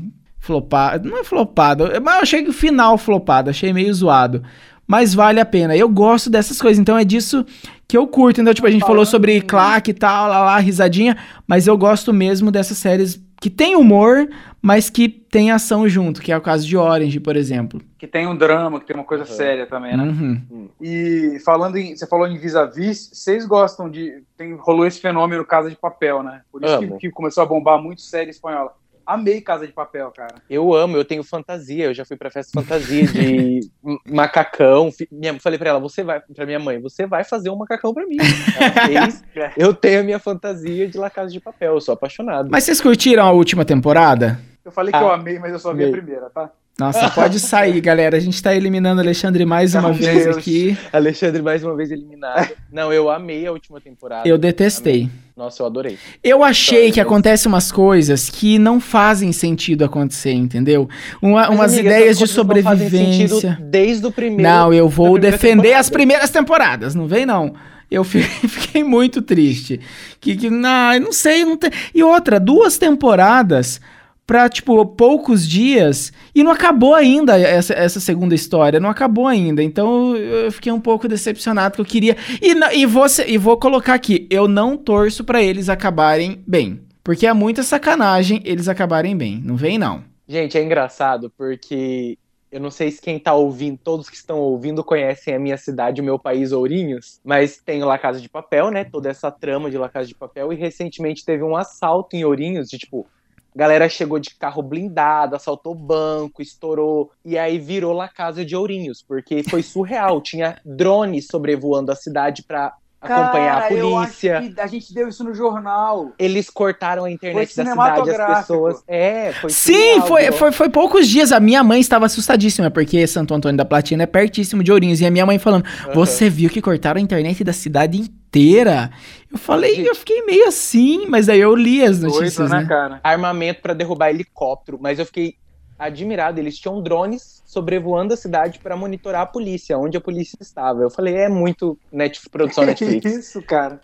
Speaker 1: flopada. Não é flopada, mas eu achei que o final flopado. Achei meio zoado. Mas vale a pena. Eu gosto dessas coisas. Então é disso que eu curto. Então, tipo, a gente falou sobre claque e tal, lá, lá, risadinha. Mas eu gosto mesmo dessas séries que tem humor, mas que tem ação junto. Que é o caso de Orange, por exemplo.
Speaker 3: Que tem um drama, que tem uma coisa
Speaker 2: Uhum.
Speaker 3: séria também, né?
Speaker 1: Uhum.
Speaker 3: E falando em. Você falou em vis-a-vis, vocês gostam de. Tem, rolou esse fenômeno Casa de Papel, né? Por isso que, que começou a bombar muito série espanhola. Amei Casa de Papel, cara.
Speaker 2: Eu amo, eu tenho fantasia, eu já fui pra festa fantasia de macacão. Minha, falei pra ela, você vai, pra minha mãe, você vai fazer um macacão pra mim. Ela fez, eu tenho a minha fantasia de La Casa de Papel, eu sou apaixonado.
Speaker 1: Mas vocês curtiram a última temporada?
Speaker 3: Eu falei que
Speaker 2: Ah,
Speaker 3: eu amei, mas eu só vi a
Speaker 2: amei.
Speaker 3: primeira, tá?
Speaker 1: Nossa, pode sair, galera. A gente tá eliminando o Alexandre mais uma
Speaker 3: Meu
Speaker 1: vez
Speaker 3: Deus.
Speaker 1: aqui.
Speaker 2: Alexandre mais uma vez eliminado. Não, eu amei a última temporada.
Speaker 1: Eu detestei.
Speaker 2: Nossa, eu adorei.
Speaker 1: Eu achei
Speaker 2: Sorry,
Speaker 1: que
Speaker 2: mas-
Speaker 1: acontecem umas coisas que não fazem sentido acontecer, entendeu? Uma-
Speaker 2: Mas,
Speaker 1: umas
Speaker 2: amiga,
Speaker 1: ideias de sobrevivência.
Speaker 2: sentido Desde o primeiro.
Speaker 1: Não, eu vou defender
Speaker 2: temporada.
Speaker 1: as primeiras temporadas, não vem não. Eu fi- fiquei muito triste. Que, que não, não sei, não tem. E outra, duas temporadas pra, tipo, poucos dias e não acabou ainda essa, essa segunda história, não acabou ainda. Então eu fiquei um pouco decepcionado que eu queria. E, e, vou, e vou colocar aqui, eu não torço pra eles acabarem bem. Porque é muita sacanagem eles acabarem bem. Não vem, não.
Speaker 2: Gente, é engraçado porque eu não sei se quem tá ouvindo, todos que estão ouvindo conhecem a minha cidade, o meu país, Ourinhos, mas tem La Casa de Papel, né? Toda essa trama de La Casa de Papel e recentemente teve um assalto em Ourinhos de tipo, galera chegou de carro blindado, assaltou banco, estourou e aí virou La Casa de Ourinhos, porque foi surreal, tinha drones sobrevoando a cidade pra acompanhar a
Speaker 3: Cara,
Speaker 2: polícia.
Speaker 3: acho que a gente deu isso no jornal.
Speaker 2: Eles cortaram a internet
Speaker 3: Foi
Speaker 2: da cidade, as
Speaker 3: cinematográfico.
Speaker 2: pessoas. É, foi
Speaker 1: Sim,
Speaker 2: surreal,
Speaker 1: foi, foi, foi poucos dias. A minha mãe estava assustadíssima, porque Santo Antônio da Platina é pertíssimo de Ourinhos. E a minha mãe falando:
Speaker 2: Aham.
Speaker 1: Você viu que cortaram a internet da cidade inteira? Eu falei, eu fiquei meio assim, mas daí eu li as notícias,
Speaker 3: Doido,
Speaker 1: né?
Speaker 3: né, cara?
Speaker 2: armamento pra derrubar helicóptero, mas eu fiquei admirado. Eles tinham drones sobrevoando a cidade pra monitorar a polícia, onde a polícia estava. Eu falei, é muito Netflix, produção
Speaker 3: Que
Speaker 2: Netflix.
Speaker 3: isso, cara.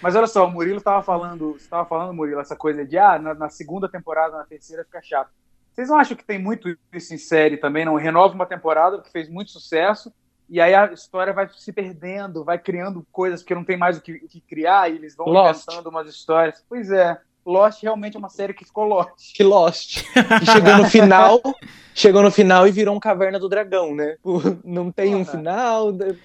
Speaker 3: Mas olha só, o Murilo tava falando, você tava falando, Murilo, essa coisa de ah, na, na segunda temporada, na terceira fica chato. Vocês não acham que tem muito isso em série também? Não renova uma temporada que fez muito sucesso e aí a história vai se perdendo, vai criando coisas porque não tem mais o que, o que criar e eles vão
Speaker 2: Lost.
Speaker 3: inventando umas histórias. Pois é, Lost realmente é uma série que ficou Lost.
Speaker 2: Que Lost. E chegou no final, chegou no final e virou um Caverna do Dragão, né? Não tem um final. né?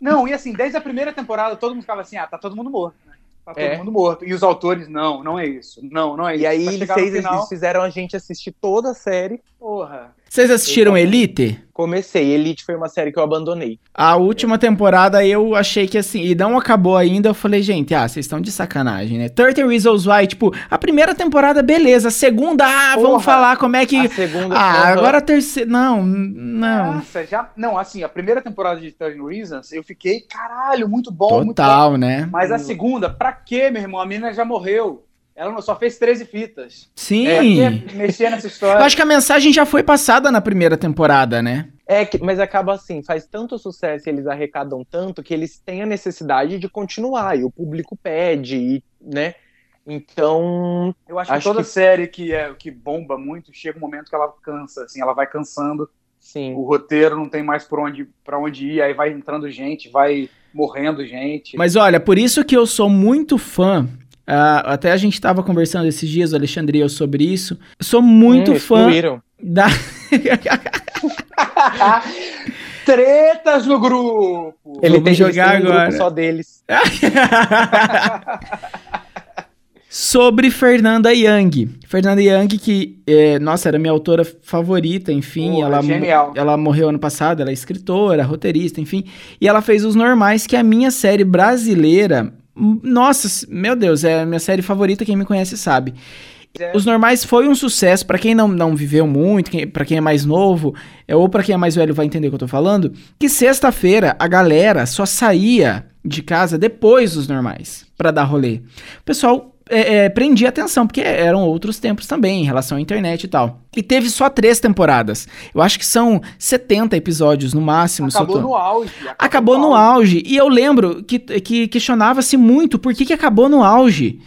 Speaker 3: Não, e assim, desde a primeira temporada todo mundo ficava assim, ah, tá todo mundo morto, né? Tá todo
Speaker 2: É.
Speaker 3: mundo morto. E os autores, não, não é isso. Não, não é isso.
Speaker 2: E aí eles,
Speaker 3: final,
Speaker 2: eles fizeram a gente assistir toda a série.
Speaker 3: Porra.
Speaker 1: Vocês assistiram Elite?
Speaker 2: Comecei. Elite foi uma série que eu abandonei.
Speaker 1: A última temporada eu achei que assim, e não acabou ainda, eu falei, gente, ah, vocês estão de sacanagem, né? 30 Reasons Why, tipo, a primeira temporada, beleza, a segunda, ah,
Speaker 3: Porra.
Speaker 1: vamos falar como é que...
Speaker 2: A segunda.
Speaker 1: Ah, agora a terceira, não, não.
Speaker 3: Nossa, já. Não, assim, a primeira temporada de 30 Reasons, eu fiquei, caralho, muito bom, muito bom.
Speaker 1: Total, né?
Speaker 3: Mas a segunda, pra quê, meu irmão? A menina já morreu. Ela não- só fez 13 fitas.
Speaker 1: Sim.
Speaker 3: Pra que mexer nessa
Speaker 1: Eu
Speaker 3: história?
Speaker 1: acho que a mensagem já foi passada na primeira temporada, né?
Speaker 2: É, que- mas acaba assim, faz tanto sucesso e eles arrecadam tanto que eles têm a necessidade de continuar, e o público pede, e, né? Então,
Speaker 3: Eu acho que
Speaker 2: Acho
Speaker 3: toda
Speaker 2: que-
Speaker 3: série que, é, que bomba muito, chega um momento que ela cansa, assim, ela vai cansando.
Speaker 2: Sim.
Speaker 3: O roteiro não tem mais por onde, pra onde ir, aí vai entrando gente, vai morrendo gente.
Speaker 1: Mas olha, por isso que eu sou muito fã. Ah, até a gente tava conversando esses dias, o Alexandre e eu, sobre isso. Sou muito
Speaker 2: Hum,
Speaker 1: fã
Speaker 2: excluíram.
Speaker 1: da.
Speaker 3: Tretas no grupo!
Speaker 2: Ele
Speaker 1: Vamos
Speaker 2: tem
Speaker 1: jogar
Speaker 2: um grupo
Speaker 1: agora.
Speaker 2: só deles.
Speaker 1: sobre Fernanda Young. Fernanda Young, que, é, nossa, era minha autora favorita, enfim.
Speaker 3: Pô,
Speaker 1: ela,
Speaker 3: genial.
Speaker 1: ela morreu ano passado, ela é escritora, roteirista, enfim. E ela fez Os Normais, que é a minha série brasileira. Nossa, meu Deus, é a minha série favorita, quem me conhece sabe.
Speaker 3: É.
Speaker 1: Os Normais foi um sucesso, pra quem não, não viveu muito, quem, para quem é mais novo, é, ou pra quem é mais velho vai entender o que eu tô falando, que sexta-feira a galera só saía de casa depois dos Normais, pra dar rolê. O pessoal é, é, prendia atenção, porque eram outros tempos também, em relação à internet e tal. E teve só três temporadas. Eu acho que são 70 episódios no máximo.
Speaker 3: Acabou
Speaker 1: tô-
Speaker 3: no auge.
Speaker 1: Acabou no auge. E eu lembro que, que questionava-se muito por que, que acabou no auge.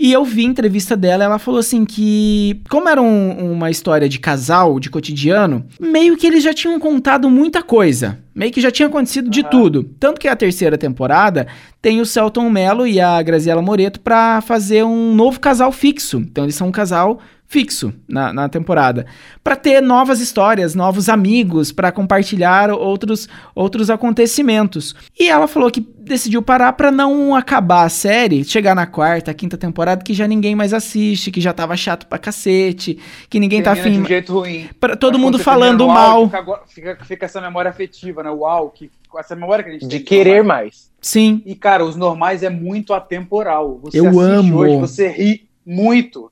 Speaker 1: E eu vi a entrevista dela, ela falou assim que, como era um- uma história de casal, de cotidiano, meio que eles já tinham contado muita coisa. Meio que já tinha acontecido de
Speaker 3: Aham.
Speaker 1: tudo. Tanto que a terceira temporada tem o Celton Mello e a Graziela Moreto pra fazer um novo casal fixo. Então eles são um casal fixo na, na temporada. Pra ter novas histórias, novos amigos, pra compartilhar outros, outros acontecimentos. E ela falou que decidiu parar pra não acabar a série, chegar na quarta, quinta temporada, que já ninguém mais assiste, que já tava chato pra cacete, que ninguém tá
Speaker 3: Termina de
Speaker 1: afim.
Speaker 3: um jeito ruim.
Speaker 1: Pra todo
Speaker 3: Mas
Speaker 1: mundo falando mal.
Speaker 3: Fica, fica, essa memória afetiva, né? Uau, que, essa memória que a gente
Speaker 2: De
Speaker 3: tem
Speaker 2: querer
Speaker 3: normais.
Speaker 2: mais.
Speaker 1: Sim.
Speaker 3: E, cara, os normais é muito atemporal. Você
Speaker 1: Eu amo.
Speaker 3: hoje, você ri muito.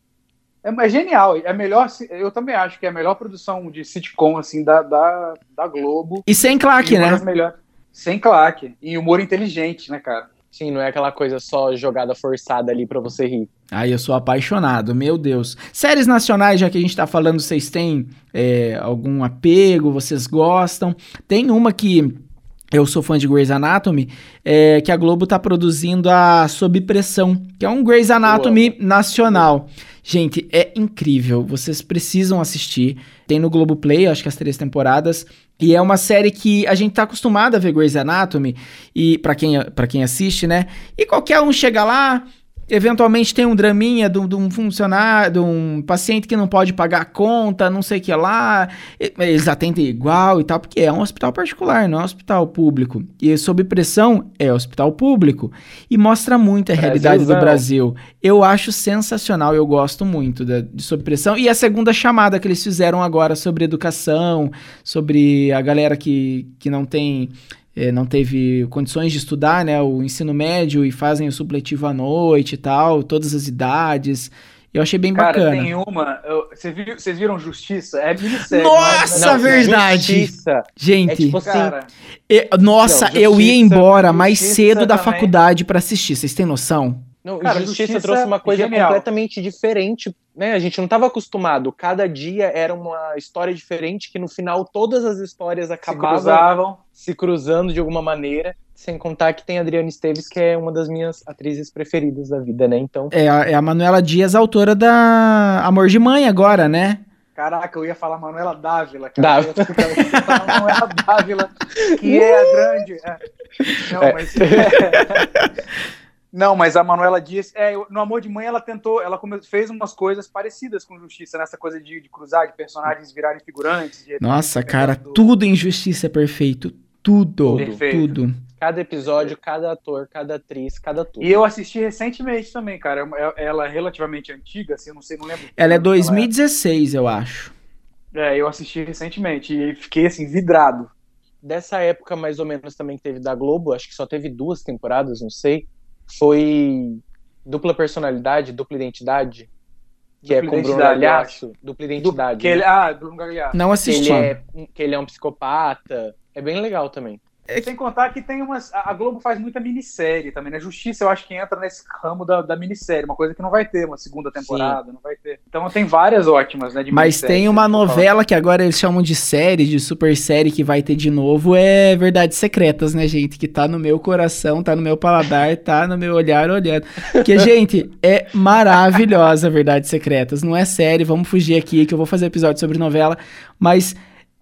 Speaker 3: É, é genial. É melhor, eu também acho que é a melhor produção de sitcom, assim, da, da, da Globo.
Speaker 1: E sem claque,
Speaker 3: E
Speaker 1: né?
Speaker 3: das melhores. Sem claque. E humor inteligente, né, cara?
Speaker 2: Sim, não é aquela coisa só jogada forçada ali pra você rir.
Speaker 1: Ai, eu sou apaixonado, meu Deus. Séries nacionais, já que a gente tá falando, vocês têm é, algum apego, vocês gostam? Tem uma que eu sou fã de Grey's Anatomy, é, que a Globo tá produzindo a Sob Pressão, que é um Grey's Anatomy nacional. Gente, é incrível, vocês precisam assistir. Tem no Globoplay, acho que as três temporadas. E é uma série que a gente tá acostumado a ver Grey's Anatomy, e para quem, pra quem assiste, né? E qualquer um chega lá, eventualmente tem um draminha de um, de funcionário, de um paciente que não pode pagar a conta, não sei o que lá. Eles atendem igual e tal, porque é um hospital particular, não é um hospital público. E sob pressão é hospital público. E mostra muito a realidade do
Speaker 2: Brasilzão.
Speaker 1: Brasil. Eu acho sensacional, eu gosto muito da, de sob pressão. E a segunda chamada que eles fizeram agora sobre educação, sobre a galera que, que não tem eh, não teve condições de estudar, né, o ensino médio e fazem o supletivo à noite e tal, todas as idades. Eu achei bem
Speaker 3: Cara,
Speaker 1: bacana.
Speaker 3: tem uma. Vocês viram, Justiça? É minissérie.
Speaker 1: Nossa,
Speaker 3: não é-
Speaker 1: verdade.
Speaker 2: Justiça.
Speaker 1: Gente,
Speaker 2: É tipo assim,
Speaker 3: Cara,
Speaker 1: e- nossa,
Speaker 2: Não,
Speaker 1: eu ia
Speaker 2: Justiça-
Speaker 1: embora mais
Speaker 3: Justiça
Speaker 1: cedo da
Speaker 3: também.
Speaker 1: faculdade pra assistir, vocês têm noção?
Speaker 2: Não,
Speaker 3: Cara,
Speaker 2: Justiça,
Speaker 3: Justiça
Speaker 2: trouxe uma coisa
Speaker 3: genial.
Speaker 2: completamente diferente, né? A gente não estava acostumado. Cada dia era uma história diferente, que no final todas as histórias
Speaker 3: se
Speaker 2: acabavam
Speaker 3: cruzavam.
Speaker 2: se cruzando de alguma maneira. Sem contar que tem a Adriana Esteves, que é uma das minhas atrizes preferidas da vida, né? Então,
Speaker 1: É a, é a Manuela Dias, autora da Amor de Mãe agora, né?
Speaker 3: Caraca, eu ia falar Manuela Dávila, cara.
Speaker 2: Dávila.
Speaker 3: Manuela Dávila, que é a grande. é. Não,
Speaker 2: É.
Speaker 3: mas. Não, mas a Manuela Dias, é, no Amor de Mãe, ela tentou, ela fez umas coisas parecidas com Justiça, nessa coisa de, de cruzar, de personagens virarem figurantes. de-
Speaker 1: Nossa, cara,
Speaker 3: do-
Speaker 1: tudo em Justiça é perfeito. Tudo,
Speaker 3: Perfeito.
Speaker 1: tudo.
Speaker 2: cada episódio, cada ator, cada atriz, cada tudo.
Speaker 3: E eu assisti recentemente também, cara. É- Ela é relativamente antiga, assim, eu não sei, não lembro.
Speaker 1: Ela é
Speaker 3: quando
Speaker 1: 2016, eu acho.
Speaker 3: É, eu assisti recentemente e fiquei assim, vidrado.
Speaker 2: Dessa época, mais ou menos, também que teve da Globo, acho que só teve duas temporadas, não sei. Foi Dupla Personalidade, Dupla Identidade, que é
Speaker 3: Dupla
Speaker 2: com Bruno
Speaker 3: Identidade, eu
Speaker 2: Galhaço. Dupla Identidade.
Speaker 3: que ele,
Speaker 2: né?
Speaker 3: ah, Bruno Gagliasso.
Speaker 1: Não
Speaker 2: que,
Speaker 1: assisti.
Speaker 2: ele é, que ele é um psicopata. É bem legal também.
Speaker 3: Sem contar que tem umas. A Globo faz muita minissérie também, né? Justiça, eu acho que entra nesse ramo da, da minissérie, uma coisa que não vai ter uma segunda temporada, não vai ter. Então tem várias ótimas, né?
Speaker 1: Mas tem
Speaker 3: que
Speaker 1: uma novela que agora eles chamam de série, de super série, que vai ter de novo, é Verdades Secretas, né, gente? Que tá no meu coração, tá no meu paladar, tá no meu olhar olhando. Porque, gente, é maravilhosa Verdades Secretas. Não é série, vamos fugir aqui, que eu vou fazer episódio sobre novela, mas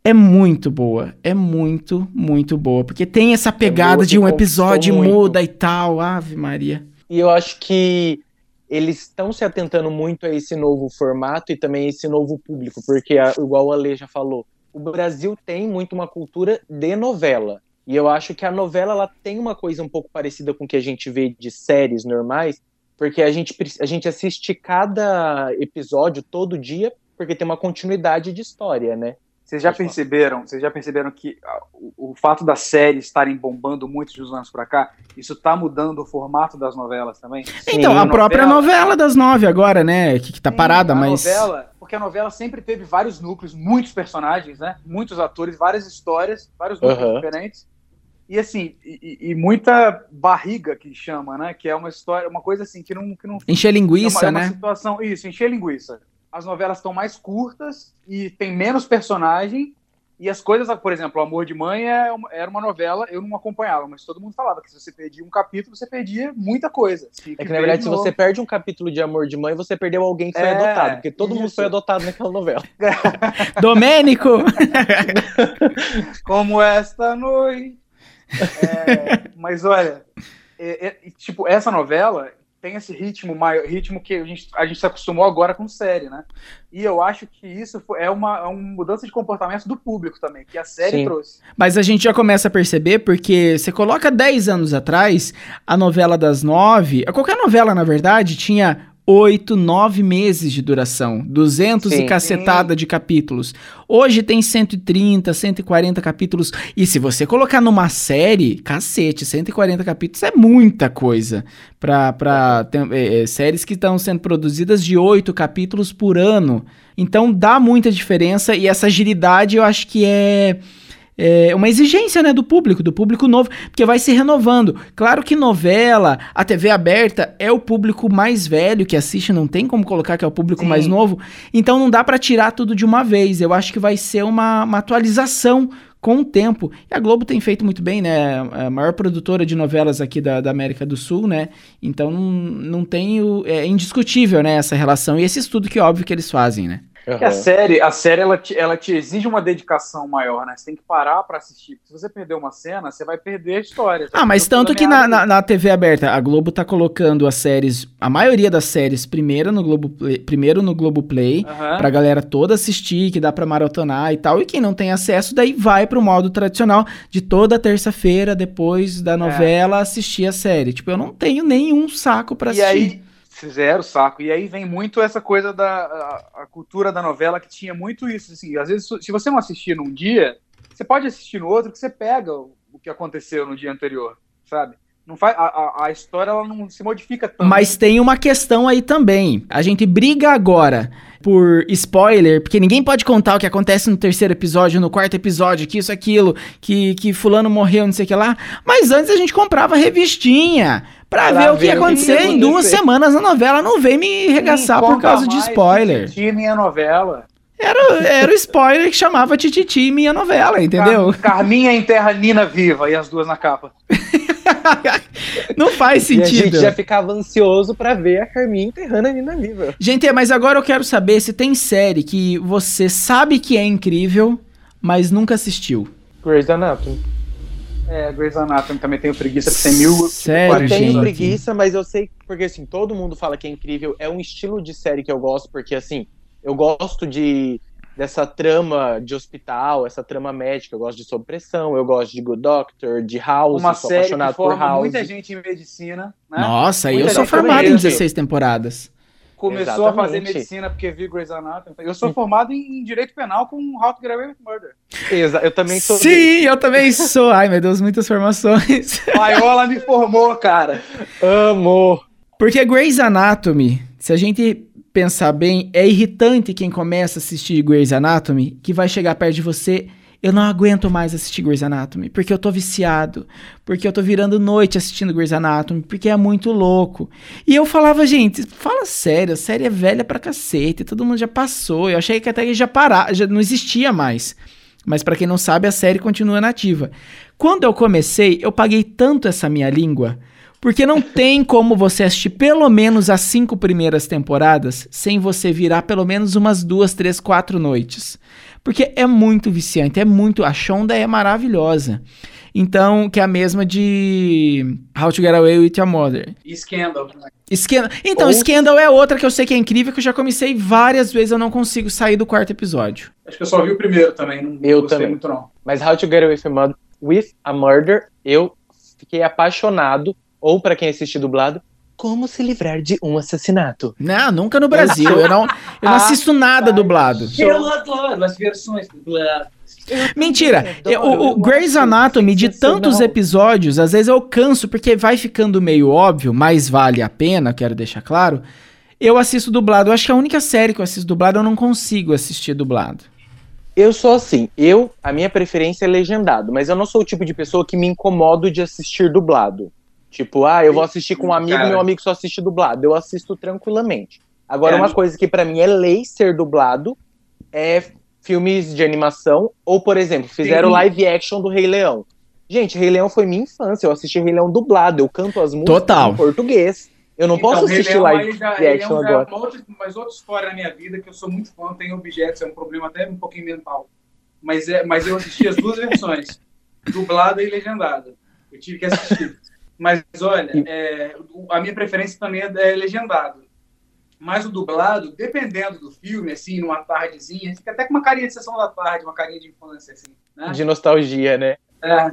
Speaker 1: é muito boa. É muito, muito boa. Porque tem essa pegada
Speaker 2: boa,
Speaker 1: de um episódio
Speaker 2: muito.
Speaker 1: muda e tal. Ave Maria.
Speaker 2: E eu acho que eles estão se atentando muito a esse novo formato e também a esse novo público, porque, igual a Lê já falou, o Brasil tem muito uma cultura de novela. E eu acho que a novela ela tem uma coisa um pouco parecida com o que a gente vê de séries normais, porque a gente, a gente assiste cada episódio todo dia, porque tem uma continuidade de história, né?
Speaker 3: Vocês já perceberam? Vocês já perceberam que ah, o, o fato das séries estarem bombando muito de uns anos pra cá, isso tá mudando o formato das novelas também?
Speaker 1: então, a
Speaker 3: a
Speaker 1: própria
Speaker 3: novela-
Speaker 1: novela das nove agora, né? Que, que tá
Speaker 3: Sim,
Speaker 1: parada,
Speaker 3: a
Speaker 1: mas.
Speaker 3: novela, porque a novela sempre teve vários núcleos, muitos personagens, né? Muitos atores, várias histórias, vários núcleos
Speaker 2: Aham.
Speaker 3: diferentes. E assim, e, e- muita barriga que chama, né? Que é uma história, uma coisa assim que não, que não
Speaker 1: Encher
Speaker 3: é uma,
Speaker 1: linguiça,
Speaker 3: é uma
Speaker 1: né?
Speaker 3: situação, isso, encher linguiça. As novelas estão mais curtas e tem menos personagem. E as coisas, por exemplo, O Amor de Mãe é uma- era uma novela, eu não acompanhava, mas todo mundo falava que se você perdia um capítulo, você perdia muita coisa.
Speaker 2: É que,
Speaker 3: ver
Speaker 2: na verdade,
Speaker 3: de
Speaker 2: se
Speaker 3: novo.
Speaker 2: você perde um capítulo de Amor de Mãe, você perdeu alguém que foi
Speaker 3: É,
Speaker 2: adotado, porque todo mundo
Speaker 3: isso.
Speaker 2: foi adotado naquela novela.
Speaker 1: Domênico!
Speaker 3: Como esta noite. É, mas olha, é- é- tipo, essa novela tem esse ritmo maior, ritmo que a gente, a gente se acostumou agora com série, né? E eu acho que isso é uma, é uma mudança de comportamento do público também, que a série
Speaker 2: Sim.
Speaker 3: trouxe.
Speaker 1: Mas a gente já começa a perceber, porque você coloca 10 anos atrás, a novela das nove, qualquer novela, na verdade, tinha 8, 9 meses de duração, 200 e
Speaker 2: Sim.
Speaker 1: cacetada de capítulos. Hoje tem 130, 140 capítulos, e se você colocar numa série, cacete, 140 capítulos é muita coisa tem- é, é, séries que estão sendo produzidas de 8 capítulos por ano. Então dá muita diferença, e essa agilidade eu acho que é é uma exigência né, do público, do público novo, porque vai se renovando. Claro que novela, a TV aberta é o público mais velho que assiste, não tem como colocar que é o público
Speaker 3: Sim.
Speaker 1: mais novo, então não dá pra tirar tudo de uma vez. Eu acho que vai ser uma, uma atualização com o tempo. E a Globo tem feito muito bem, né? A maior produtora de novelas aqui da, da América do Sul, né? Então não, não tem o, é indiscutível, né, essa relação. E esse estudo que óbvio que eles fazem, né?
Speaker 3: E a série, a série ela, te, ela te exige uma dedicação maior, né? Você tem que parar pra assistir. Se você perder uma cena, você vai perder a história. Você
Speaker 1: Ah, mas tanto que na, na, na TV aberta, a Globo tá colocando as séries, a maioria das séries, primeiro no Globo Play, primeiro no Globo Play,
Speaker 3: Aham.
Speaker 1: pra galera toda assistir, que dá pra maratonar e tal. E quem não tem acesso, daí vai pro modo tradicional de toda terça-feira, depois da novela, assistir a série. Tipo, eu não tenho nenhum saco pra
Speaker 3: É. E
Speaker 1: assistir.
Speaker 3: aí, fizeram saco. E aí vem muito essa coisa da a, a cultura da novela que tinha muito isso. Assim, às vezes, se você não assistir num dia, você pode assistir no outro que você pega o, o que aconteceu no dia anterior, sabe? Não faz, a, a, história ela não se modifica tanto.
Speaker 1: Mas tem uma questão aí também. A gente briga agora por spoiler, porque ninguém pode contar o que acontece no terceiro episódio, no quarto episódio, que isso, aquilo, que, que fulano morreu, não sei o que lá. Mas antes a gente comprava revistinha pra,
Speaker 2: Pra
Speaker 1: ver o que
Speaker 2: ver
Speaker 1: ia
Speaker 2: o que
Speaker 1: acontecer
Speaker 2: ia
Speaker 1: em duas
Speaker 2: acontecer.
Speaker 1: semanas na novela. Não vem me regaçar por causa de spoiler.
Speaker 3: Tititi, minha novela.
Speaker 1: Era, era o spoiler que chamava Tititi minha novela, entendeu?
Speaker 3: Car Carminha enterra Nina viva e as duas na capa.
Speaker 1: Não faz
Speaker 2: E a gente
Speaker 1: sentido.
Speaker 2: já ficava ansioso pra ver a Carminha enterrando a Nina viva.
Speaker 1: Gente, mas agora eu quero saber se tem série que você sabe que é incrível, mas nunca assistiu.
Speaker 2: Grey's Anatomy.
Speaker 3: É, Grey's Anatomy também tenho preguiça de 100 mil.
Speaker 1: Sério,
Speaker 2: eu tenho
Speaker 1: gente?
Speaker 2: preguiça, mas eu sei, porque assim, todo mundo fala que é incrível. É um estilo de série que eu gosto, porque assim, eu gosto de dessa trama de hospital, essa trama médica, eu gosto de Sob Pressão, eu gosto de Good Doctor, de House,
Speaker 3: Uma
Speaker 2: sou
Speaker 3: série que
Speaker 2: apaixonado por
Speaker 3: forma
Speaker 2: House.
Speaker 3: muita gente em medicina, né?
Speaker 1: Nossa, eu
Speaker 3: Muita
Speaker 1: sou
Speaker 3: gente
Speaker 1: formado em
Speaker 3: também,
Speaker 1: 16 temporadas.
Speaker 3: Começou a fazer
Speaker 2: Exatamente.
Speaker 3: medicina porque viu Grey's Anatomy. Eu sou formado em direito penal com How to Get Away with Murder.
Speaker 2: Exa- eu também sou
Speaker 1: Sim, eu também sou. Ai, meu Deus, muitas formações.
Speaker 3: Paiola me formou, cara.
Speaker 2: amo.
Speaker 1: Porque Grey's Anatomy, se a gente pensar bem, é irritante quem começa a assistir Grey's Anatomy, que vai chegar perto de você. Eu não aguento mais assistir Grey's Anatomy, porque eu tô viciado, porque eu tô virando noite assistindo Grey's Anatomy, porque é muito louco. E eu falava, gente, fala sério, a série é velha pra cacete, todo mundo já passou. Eu achei que até já parar, já não existia mais. Mas pra quem não sabe, a série continua nativa. Quando eu comecei, eu paguei tanto essa minha língua, Porque não tem como você assistir pelo menos as cinco primeiras temporadas sem você virar pelo menos umas duas, três, quatro noites. Porque é muito viciante, é muito. A Shonda é maravilhosa. Então, que é a mesma de How to Get Away with Your Mother.
Speaker 3: E Scandal.
Speaker 1: Scandal. Então,
Speaker 2: Ou-
Speaker 1: Scandal é outra que eu sei que é incrível, que eu já comecei várias vezes, eu não consigo sair do quarto episódio.
Speaker 3: Acho que eu só vi o primeiro também, não
Speaker 2: Eu
Speaker 3: gostei
Speaker 2: também.
Speaker 3: muito não.
Speaker 2: Mas How to Get Away with a Murder, eu fiquei apaixonado, ou pra quem assistiu dublado, como se livrar de um assassinato.
Speaker 1: Não, nunca no Brasil. Eu não, eu não
Speaker 2: Ah,
Speaker 1: assisto nada dublado.
Speaker 3: Eu adoro as versões dubladas.
Speaker 1: Mentira, eu- o, o Grey's Anatomy, de tantos episódios, às vezes eu canso, porque vai ficando meio óbvio, mas vale a pena, quero deixar claro. Eu assisto dublado. Eu acho que a única série que eu assisto dublado, eu não consigo assistir dublado.
Speaker 2: Eu sou assim, eu, a minha preferência é legendado, mas eu não sou o tipo de pessoa que me incomodo de assistir dublado. Tipo, ah, eu vou assistir com um amigo,
Speaker 3: Cara.
Speaker 2: meu amigo só assiste dublado. Eu assisto tranquilamente. Agora,
Speaker 3: É,
Speaker 2: uma coisa que pra mim é lei ser dublado é filmes de animação, ou, por exemplo, fizeram
Speaker 3: Sim.
Speaker 2: live action do Rei Leão. Gente, Rei Leão foi minha infância, eu assisti Rei Leão dublado, eu canto as músicas
Speaker 1: Total.
Speaker 2: em português. Eu não posso
Speaker 3: Então, Rei
Speaker 2: assistir
Speaker 3: Leão
Speaker 2: live
Speaker 3: já-
Speaker 2: action
Speaker 3: já
Speaker 2: agora.
Speaker 3: é uma outra, mas outra história na minha vida que eu sou muito fã, tenho objetos, é um problema até um pouquinho mental. Mas, é, mas eu assisti as duas versões, dublada e legendada. Eu tive que assistir. Mas olha, é, a minha preferência também é, é legendado. Mas o dublado, dependendo do filme, assim, numa tardezinha, fica até com uma carinha de sessão da tarde, uma carinha de infância, assim. Né?
Speaker 2: De nostalgia, né?
Speaker 3: É,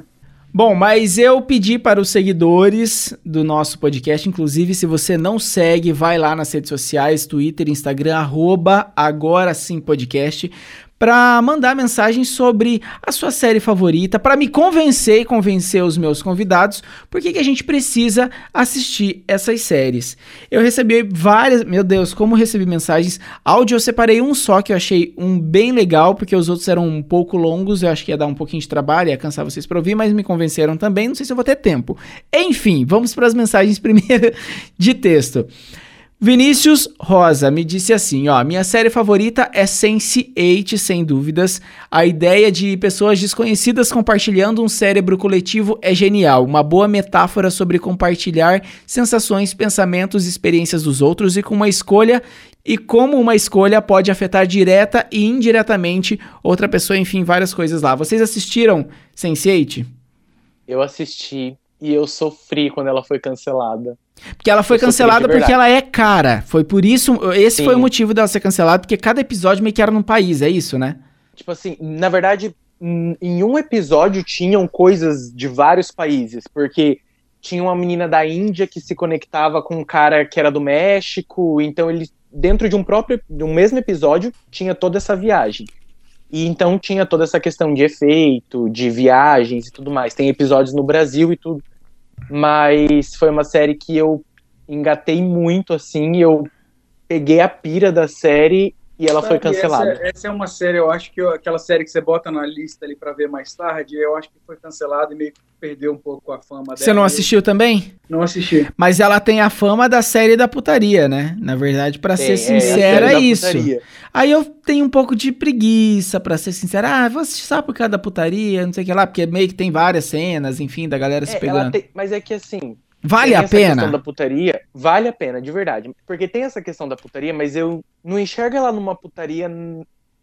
Speaker 1: Bom, mas eu pedi para os seguidores do nosso podcast, inclusive se você não segue, vai lá nas redes sociais, Twitter, Instagram, arroba agora sim podcast, para mandar mensagem sobre a sua série favorita, para me convencer e convencer os meus convidados por que a gente precisa assistir essas séries. Eu recebi várias, meu Deus, como recebi mensagens. Áudio eu separei um só que eu achei um bem legal, porque os outros eram um pouco longos, eu acho que ia dar um pouquinho de trabalho, ia cansar vocês para ouvir, mas me convenceram também, não sei se eu vou ter tempo. Enfim, vamos para as mensagens primeiro de texto. Vinícius Rosa me disse assim, ó, minha série favorita é Sense8, sem dúvidas. A ideia de pessoas desconhecidas compartilhando um cérebro coletivo é genial, uma boa metáfora sobre compartilhar sensações, pensamentos, experiências dos outros e com uma escolha e como uma escolha pode afetar direta e indiretamente outra pessoa, enfim, várias coisas lá. Vocês assistiram Sense8?
Speaker 2: Eu assisti e eu sofri quando ela foi cancelada.
Speaker 1: Porque ela foi
Speaker 2: Eu
Speaker 1: cancelada
Speaker 2: de
Speaker 1: porque ela é cara. Foi por isso, esse
Speaker 2: Sim.
Speaker 1: foi o motivo dela ser cancelada, porque cada episódio meio que era num país, é isso, né?
Speaker 2: Tipo assim, na verdade, em em um episódio tinham coisas de vários países, porque tinha uma menina da Índia que se conectava com um cara que era do México, então ele dentro de um próprio, de um mesmo episódio, tinha toda essa viagem. E então tinha toda essa questão de efeito, de viagens e tudo mais. Tem episódios no Brasil e tudo. Mas foi uma série que eu engatei muito, assim, eu peguei a pira da série e ela foi
Speaker 3: Sabe,
Speaker 2: cancelada.
Speaker 3: Essa, essa é uma série, eu acho que eu- aquela série que você bota na lista ali pra ver mais tarde, eu acho que foi cancelada e meio que perdeu um pouco a fama dela.
Speaker 1: Você não assistiu também?
Speaker 3: Não assisti.
Speaker 1: Mas ela tem a fama da série da putaria, né? Na verdade, pra ser
Speaker 2: é,
Speaker 1: sincera, é isso. Aí eu tenho um pouco de preguiça, pra ser sincera. Ah, vou assistir só por causa da putaria, não sei o que lá, porque meio que tem várias cenas, enfim, da galera se
Speaker 2: É, ela
Speaker 1: pegando.
Speaker 2: tem- mas é que assim,
Speaker 1: Vale
Speaker 2: tem
Speaker 1: a
Speaker 2: essa questão
Speaker 1: pena?
Speaker 2: da putaria, vale a pena, de verdade. Porque tem essa questão da putaria, mas eu não enxergo ela numa putaria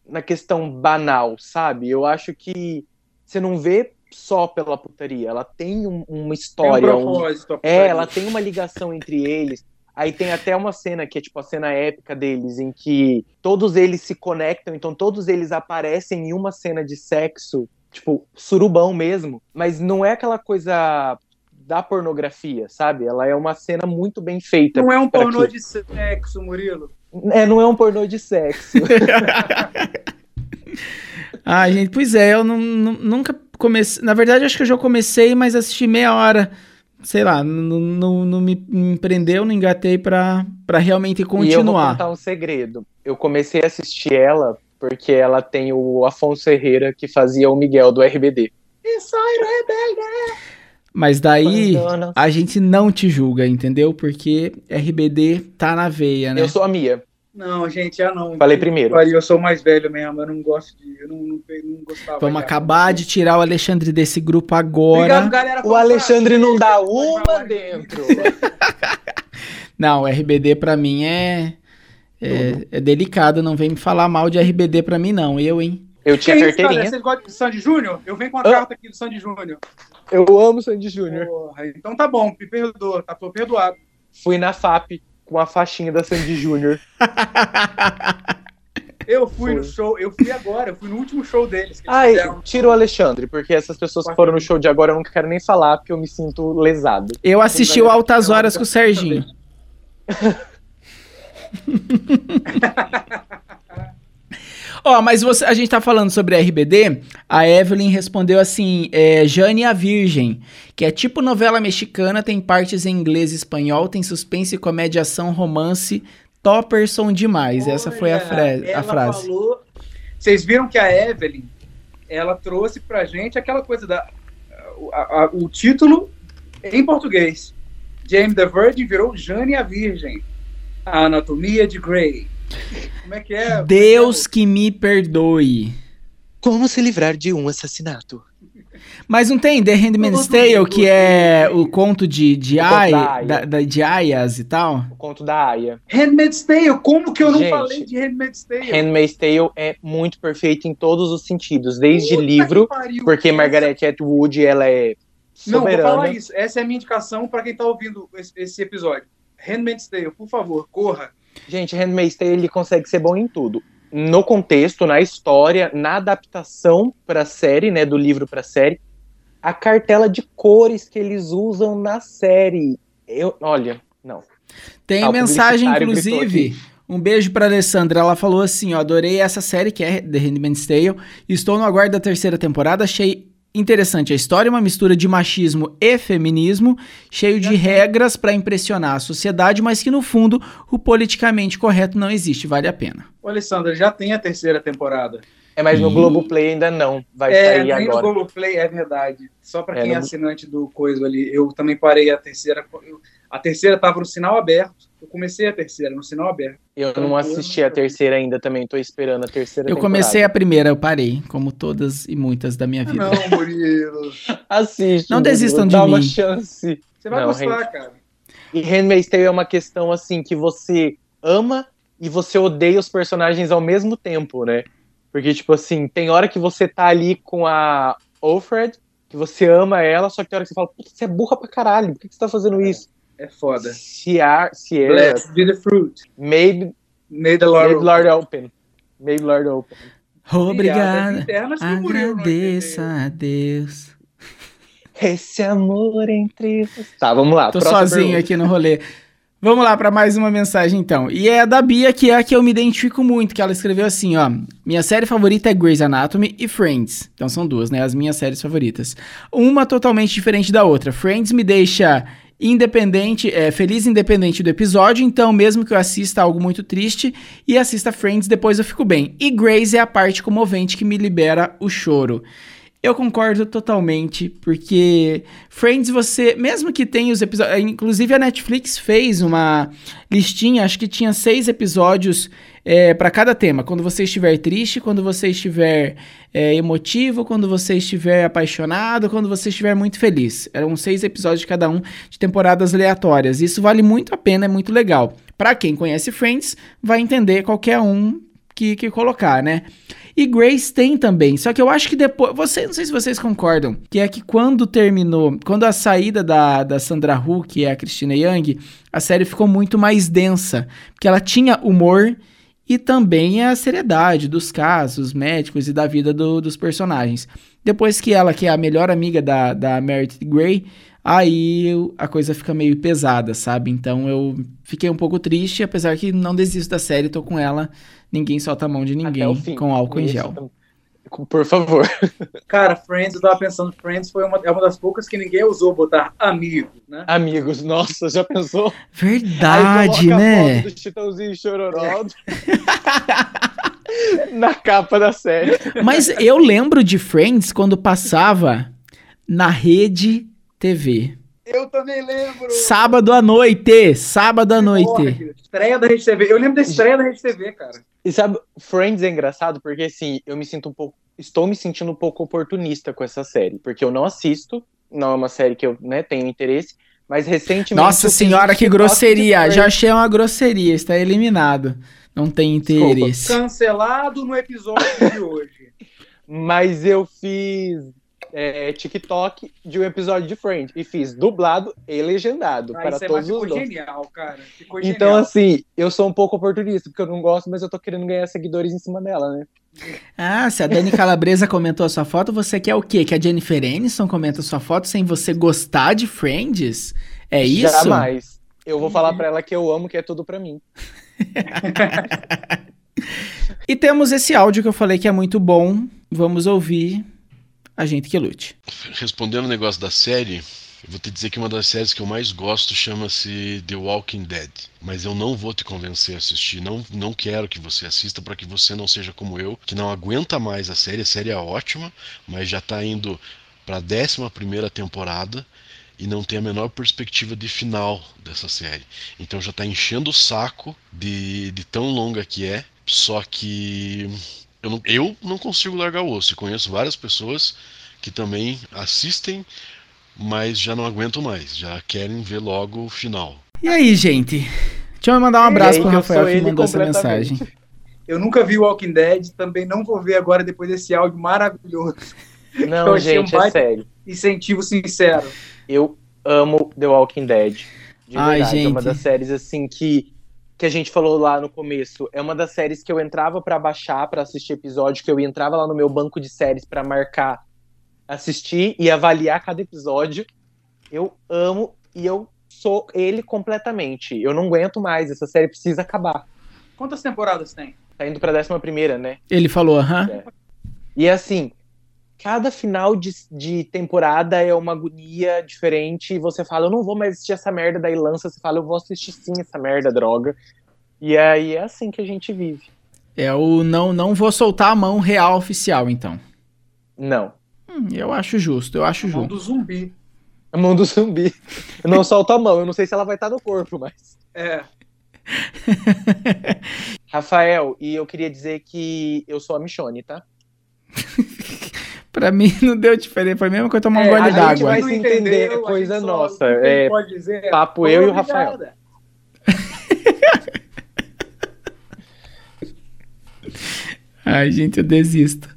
Speaker 2: na questão banal, sabe? Eu acho que você não vê só pela putaria, ela tem um- uma
Speaker 3: Tem um
Speaker 2: história, um-
Speaker 3: propósito. a
Speaker 2: é,
Speaker 3: putaria.
Speaker 2: ela tem uma ligação entre eles. Aí tem até uma cena que é tipo a cena épica deles, em que todos eles se conectam, então todos eles aparecem em uma cena de sexo, tipo, surubão mesmo, mas não é aquela coisa da pornografia, sabe? Ela é uma cena muito bem feita.
Speaker 3: Não é um pornô
Speaker 2: quê?
Speaker 3: de sexo, Murilo.
Speaker 2: É, não é um pornô de sexo.
Speaker 1: Ah, gente, pois é, eu não- não- nunca comecei. Na verdade, acho que eu já comecei, mas assisti meia hora. Sei lá, não, não, não me me prendeu, não engatei pra, pra realmente
Speaker 2: E eu vou
Speaker 1: continuar.
Speaker 2: contar um segredo. Eu comecei a assistir ela porque ela tem o Afonso Herrera que fazia o Miguel do RBD.
Speaker 3: Isso aí, rebelde.
Speaker 1: Mas daí a gente não te julga, entendeu? Porque RBD tá na veia, né?
Speaker 2: Eu sou a Mia.
Speaker 3: Não, gente, já não.
Speaker 2: Falei primeiro.
Speaker 3: Eu sou mais velho mesmo, eu não gosto de. Eu não, não, não gostava.
Speaker 1: Vamos
Speaker 3: já.
Speaker 1: acabar de tirar o Alexandre desse grupo agora.
Speaker 3: Obrigado, galera.
Speaker 2: O Alexandre não dá uma dentro.
Speaker 1: Não, RBD pra mim é, é, é delicado, não vem me falar mal de RBD pra mim não, eu, hein?
Speaker 2: Eu
Speaker 3: Que
Speaker 2: tinha
Speaker 3: isso, cara?
Speaker 2: carteirinha.
Speaker 3: Vocês gostam de Sandy Júnior? Eu venho com a
Speaker 2: Ah.
Speaker 3: carta aqui do Sandy Júnior.
Speaker 2: Eu amo Sandy Júnior.
Speaker 3: Então tá bom, me perdoa, tá tô perdoado.
Speaker 2: Fui na FAP com a faixinha da Sandy Júnior.
Speaker 3: Eu fui no
Speaker 2: Foi.
Speaker 3: show, eu fui agora, eu fui no último show deles.
Speaker 2: Ai,
Speaker 3: fizeram.
Speaker 2: tira o Alexandre, porque essas pessoas que foram no show de agora eu não quero nem falar, porque eu me sinto lesado.
Speaker 1: Eu assisti o Altas Horas com o Serginho. Ó, mas você, a gente tá falando sobre RBD, a Evelyn respondeu assim, é, Jane a Virgem, que é tipo novela mexicana, tem partes em inglês e espanhol, tem suspense, comédia, ação, romance, topperson demais. Essa foi a,
Speaker 3: Olha,
Speaker 1: fra- a
Speaker 3: ela
Speaker 1: frase.
Speaker 3: falou- Vocês viram que a Evelyn, ela trouxe pra gente aquela coisa da. a- a- o título em português. James the Virgin virou Jane a Virgem. A Anatomia de Grey. Como é que é?
Speaker 1: Deus que me perdoe.
Speaker 2: Como se livrar de um assassinato?
Speaker 1: Mas não tem The Handmaid's Tale, que é o conto de, de, Ai,
Speaker 2: da Aya.
Speaker 1: da, de Aias e tal?
Speaker 2: O conto da Aya.
Speaker 3: Handmaid's Tale. Como que eu não
Speaker 2: Gente,
Speaker 3: falei de Handmaid's Tale?
Speaker 2: Handmaid's Tale é muito perfeito em todos os sentidos, desde
Speaker 3: Puta
Speaker 2: livro,
Speaker 3: pariu.
Speaker 2: porque
Speaker 3: Essa-
Speaker 2: Margaret Atwood, ela é
Speaker 3: Não, vou
Speaker 2: soberana.
Speaker 3: falar isso. Essa é a minha indicação pra quem tá ouvindo esse, esse episódio. Handmaid's Tale, por favor, corra.
Speaker 2: Gente, Handmaid's Tale ele consegue ser bom em tudo. No contexto, na história, na adaptação pra série, né, do livro pra série, a cartela de cores que eles usam na série. Eu, olha, não.
Speaker 1: Tem
Speaker 2: Ah,
Speaker 1: mensagem, inclusive. Um beijo pra Alessandra. Ela falou assim: ó, adorei essa série que é The Handmaid's Tale. Estou no aguardo da terceira temporada. Achei interessante a história, uma mistura de machismo e feminismo, cheio de regras pra impressionar a sociedade, mas que no fundo o politicamente correto não existe. Vale a pena.
Speaker 3: Ô, Alessandra, já tem a terceira temporada.
Speaker 2: É, mas no. Globoplay ainda não. Vai
Speaker 3: é,
Speaker 2: sair agora.
Speaker 3: no Globoplay, é verdade. Só pra
Speaker 2: É,
Speaker 3: quem é
Speaker 2: no-
Speaker 3: assinante do Coisa ali. Eu também parei a terceira. eu- a terceira tava no sinal aberto. Eu comecei a terceira no sinal aberto.
Speaker 2: Eu não assisti a terceira ainda também, tô esperando a terceira
Speaker 1: Eu
Speaker 2: temporada.
Speaker 1: comecei a primeira, eu parei, como todas e muitas da minha vida.
Speaker 3: Não, Murilo.
Speaker 2: Assiste.
Speaker 1: Não
Speaker 2: Murilo,
Speaker 1: desistam de
Speaker 2: dá uma
Speaker 1: mim.
Speaker 2: chance.
Speaker 3: Você vai
Speaker 2: Não,
Speaker 3: gostar,
Speaker 2: gente.
Speaker 3: cara.
Speaker 2: E Handmaid's Tale é uma questão assim que você ama e você odeia os personagens ao mesmo tempo, né? Porque tipo assim, tem hora que você tá ali com a Alfred, que você ama ela, só que tem hora que você fala, "Puta, você é burra pra caralho, por que que você tá fazendo isso?
Speaker 3: É foda.
Speaker 2: Sierra, Sierra
Speaker 3: Blessed be the fruit.
Speaker 2: made,
Speaker 3: May the
Speaker 2: made
Speaker 3: Lord.
Speaker 2: Lord open. Made Lord open.
Speaker 1: Obrigada. Agradeça a Deus.
Speaker 2: Esse amor entre vocês. Tá, vamos lá.
Speaker 1: Tô sozinho
Speaker 2: pergunta.
Speaker 1: aqui no rolê. Vamos lá para mais uma mensagem então. E é a da Bia, que é a que eu me identifico muito, que ela escreveu assim, ó: "Minha série favorita é Grey's Anatomy e Friends". Então são duas, né, as minhas séries favoritas. Uma totalmente diferente da outra. Friends me deixa independente, é, feliz independente do episódio, então mesmo que eu assista algo muito triste e assista Friends, depois eu fico bem. E Grey's é a parte comovente que me libera o choro. Eu concordo totalmente, porque Friends você, mesmo que tenha os episódios, inclusive a Netflix fez uma listinha, acho que tinha seis episódios é, para cada tema. Quando você estiver triste, quando você estiver é, emotivo, quando você estiver apaixonado, quando você estiver muito feliz. Eram seis episódios de cada um de temporadas aleatórias. Isso vale muito a pena, é muito legal. Para quem conhece Friends, vai entender qualquer um que, que colocar, né? E Grace tem também, só que eu acho que depois. Você, não sei se vocês concordam, que é que quando terminou, quando a saída da, da Sandra Hu, que é a Christina Young, a série ficou muito mais densa. Porque ela tinha humor e também a seriedade dos casos médicos e da vida do- dos personagens. Depois que ela, que é a melhor amiga da, da Meredith Grey, aí a coisa fica meio pesada, sabe? Então eu fiquei um pouco triste, apesar que não desisto da série, tô com ela. Ninguém solta a mão de ninguém com álcool em
Speaker 2: Esse
Speaker 1: gel.
Speaker 2: tam- Por favor.
Speaker 3: Cara, Friends, eu tava pensando, Friends foi uma, é uma das poucas que ninguém usou botar amigo, né?
Speaker 2: Amigos, nossa, já pensou?
Speaker 1: Verdade,
Speaker 2: a
Speaker 1: né?
Speaker 2: foto do Chitãozinho e Chororó na capa da série.
Speaker 1: Mas eu lembro de Friends quando passava na rede TV.
Speaker 3: Eu também lembro.
Speaker 1: Sábado à noite. Sábado à noite.
Speaker 3: Porra, estreia da Rede TV. Eu lembro da estreia da Rede TV, cara.
Speaker 2: E sabe, Friends é engraçado porque assim, eu me sinto um pouco. Estou me sentindo um pouco oportunista com essa série. Porque eu não assisto, não é uma série que eu né, tenho interesse. Mas recentemente.
Speaker 1: Nossa senhora, que grosseria. Já achei uma grosseria. Está eliminado. Não tem interesse.
Speaker 3: Desculpa. Cancelado no episódio de hoje.
Speaker 2: Mas eu fiz é, TikTok de um episódio de Friends. E fiz dublado e legendado
Speaker 3: Ah,
Speaker 2: para
Speaker 3: isso é,
Speaker 2: todos
Speaker 3: mas
Speaker 2: os dois.
Speaker 3: genial, cara. Ficou
Speaker 2: Então,
Speaker 3: genial.
Speaker 2: assim, eu sou um pouco oportunista, porque eu não gosto, mas eu tô querendo ganhar seguidores em cima dela, né?
Speaker 1: Ah, se a Dani Calabresa comentou a sua foto, você quer o quê? Que a Jennifer Aniston comenta a sua foto sem você gostar de Friends? É isso?
Speaker 2: Jamais. Eu vou falar pra ela que eu amo, que é tudo pra mim.
Speaker 1: E temos esse áudio que eu falei que é muito bom. Vamos ouvir a gente que lute.
Speaker 4: Respondendo o negócio da série, eu vou te dizer que uma das séries que eu mais gosto chama-se The Walking Dead. Mas eu não vou te convencer a assistir. Não, não quero que você assista para que você não seja como eu, que não aguenta mais a série. A série é ótima, mas já tá indo para a 11 primeira temporada e não tem a menor perspectiva de final dessa série. Então já tá enchendo o saco de, de tão longa que é. Só que eu não, eu não consigo largar o osso. E conheço várias pessoas que também assistem, mas já não aguentam mais. Já querem ver logo o final.
Speaker 1: E aí, gente? Deixa eu mandar um abraço
Speaker 2: aí
Speaker 1: pro Rafael que mandou essa mensagem.
Speaker 3: Eu nunca vi Walking Dead, também não vou ver agora depois desse áudio maravilhoso. Eu
Speaker 2: Não,
Speaker 3: achei um
Speaker 2: gente, é
Speaker 3: baita-
Speaker 2: sério.
Speaker 3: Incentivo sincero.
Speaker 2: Eu amo The Walking Dead. De
Speaker 1: Ai,
Speaker 2: verdade. É uma
Speaker 1: gente.
Speaker 2: das séries, assim, que, que a gente falou lá no começo. É uma das séries que eu entrava pra baixar, pra assistir episódio, que eu entrava lá no meu banco de séries pra marcar, assistir e avaliar cada episódio. Eu amo e eu sou ele completamente. Eu não aguento mais. Essa série precisa acabar.
Speaker 3: Quantas temporadas tem?
Speaker 2: Tá indo pra décima primeira, né?
Speaker 1: Ele falou, aham.
Speaker 2: E assim, cada final de, de temporada é uma agonia diferente. E você fala, eu não vou mais assistir essa merda. Daí lança, você fala, eu vou assistir sim essa merda, droga. E aí é assim que a gente vive.
Speaker 1: É o não, não vou soltar a mão real oficial, então.
Speaker 2: Não.
Speaker 1: Hum, eu acho justo, eu acho
Speaker 3: Mão
Speaker 1: justo.
Speaker 3: do zumbi.
Speaker 2: A mão do zumbi. Eu não solto a mão, eu não sei se ela vai estar no corpo, mas.
Speaker 3: É.
Speaker 2: Rafael, e eu queria dizer que eu sou a Michone, tá?
Speaker 1: Pra mim não deu diferença, foi mesmo que eu tomar um
Speaker 3: É,
Speaker 1: gole
Speaker 2: a gente
Speaker 1: d'água.
Speaker 2: vai se entender,
Speaker 3: entendeu,
Speaker 2: é coisa nossa, é
Speaker 3: pode dizer
Speaker 2: papo eu e o. Rafael.
Speaker 1: Ai, gente, eu desisto.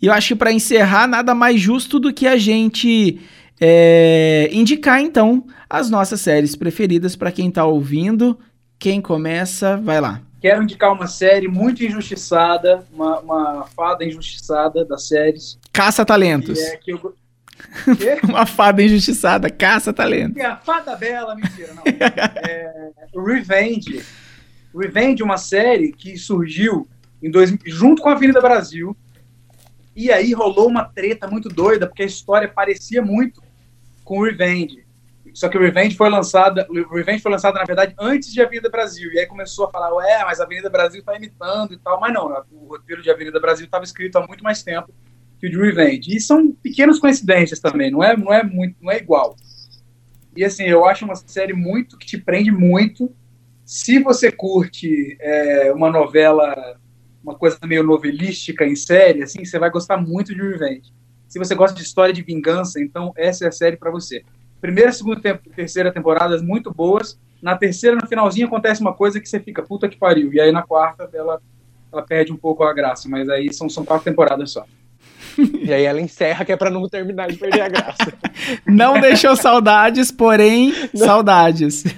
Speaker 1: E eu acho que pra encerrar, nada mais justo do que a gente é, indicar, então, as nossas séries preferidas pra quem tá ouvindo. Quem começa, vai lá.
Speaker 3: Quero indicar uma série muito injustiçada, uma, uma fada injustiçada das séries.
Speaker 1: Caça-talentos.
Speaker 3: Que é que eu...
Speaker 1: Uma fada injustiçada, caça-talentos.
Speaker 3: Que é a fada bela, mentira, não. É, Revenge. Revenge é uma série que surgiu em dois, junto com a Avenida Brasil. E aí rolou uma treta muito doida, porque a história parecia muito com Revenge. Só que o Revenge foi lançada, o Revenge foi lançada, na verdade, antes de Avenida Brasil. E aí começou a falar, ué, mas Avenida Brasil tá imitando e tal. Mas não, o roteiro de Avenida Brasil estava escrito há muito mais tempo que o de Revenge. E são pequenas coincidências também, não é, não é muito, não é igual. E assim, eu acho uma série muito que te prende muito. Se você curte é, uma novela, uma coisa meio novelística em série, assim, você vai gostar muito de Revenge. Se você gosta de história de vingança, então essa é a série para você. Primeira, segunda e terceira temporadas muito boas. Na terceira, no finalzinho, acontece uma coisa que você fica, puta que pariu. E aí na quarta, ela, ela perde um pouco a graça. Mas aí são, são quatro temporadas só.
Speaker 2: E aí ela encerra, que é pra não terminar de perder a graça.
Speaker 1: Não deixou saudades, porém, saudades.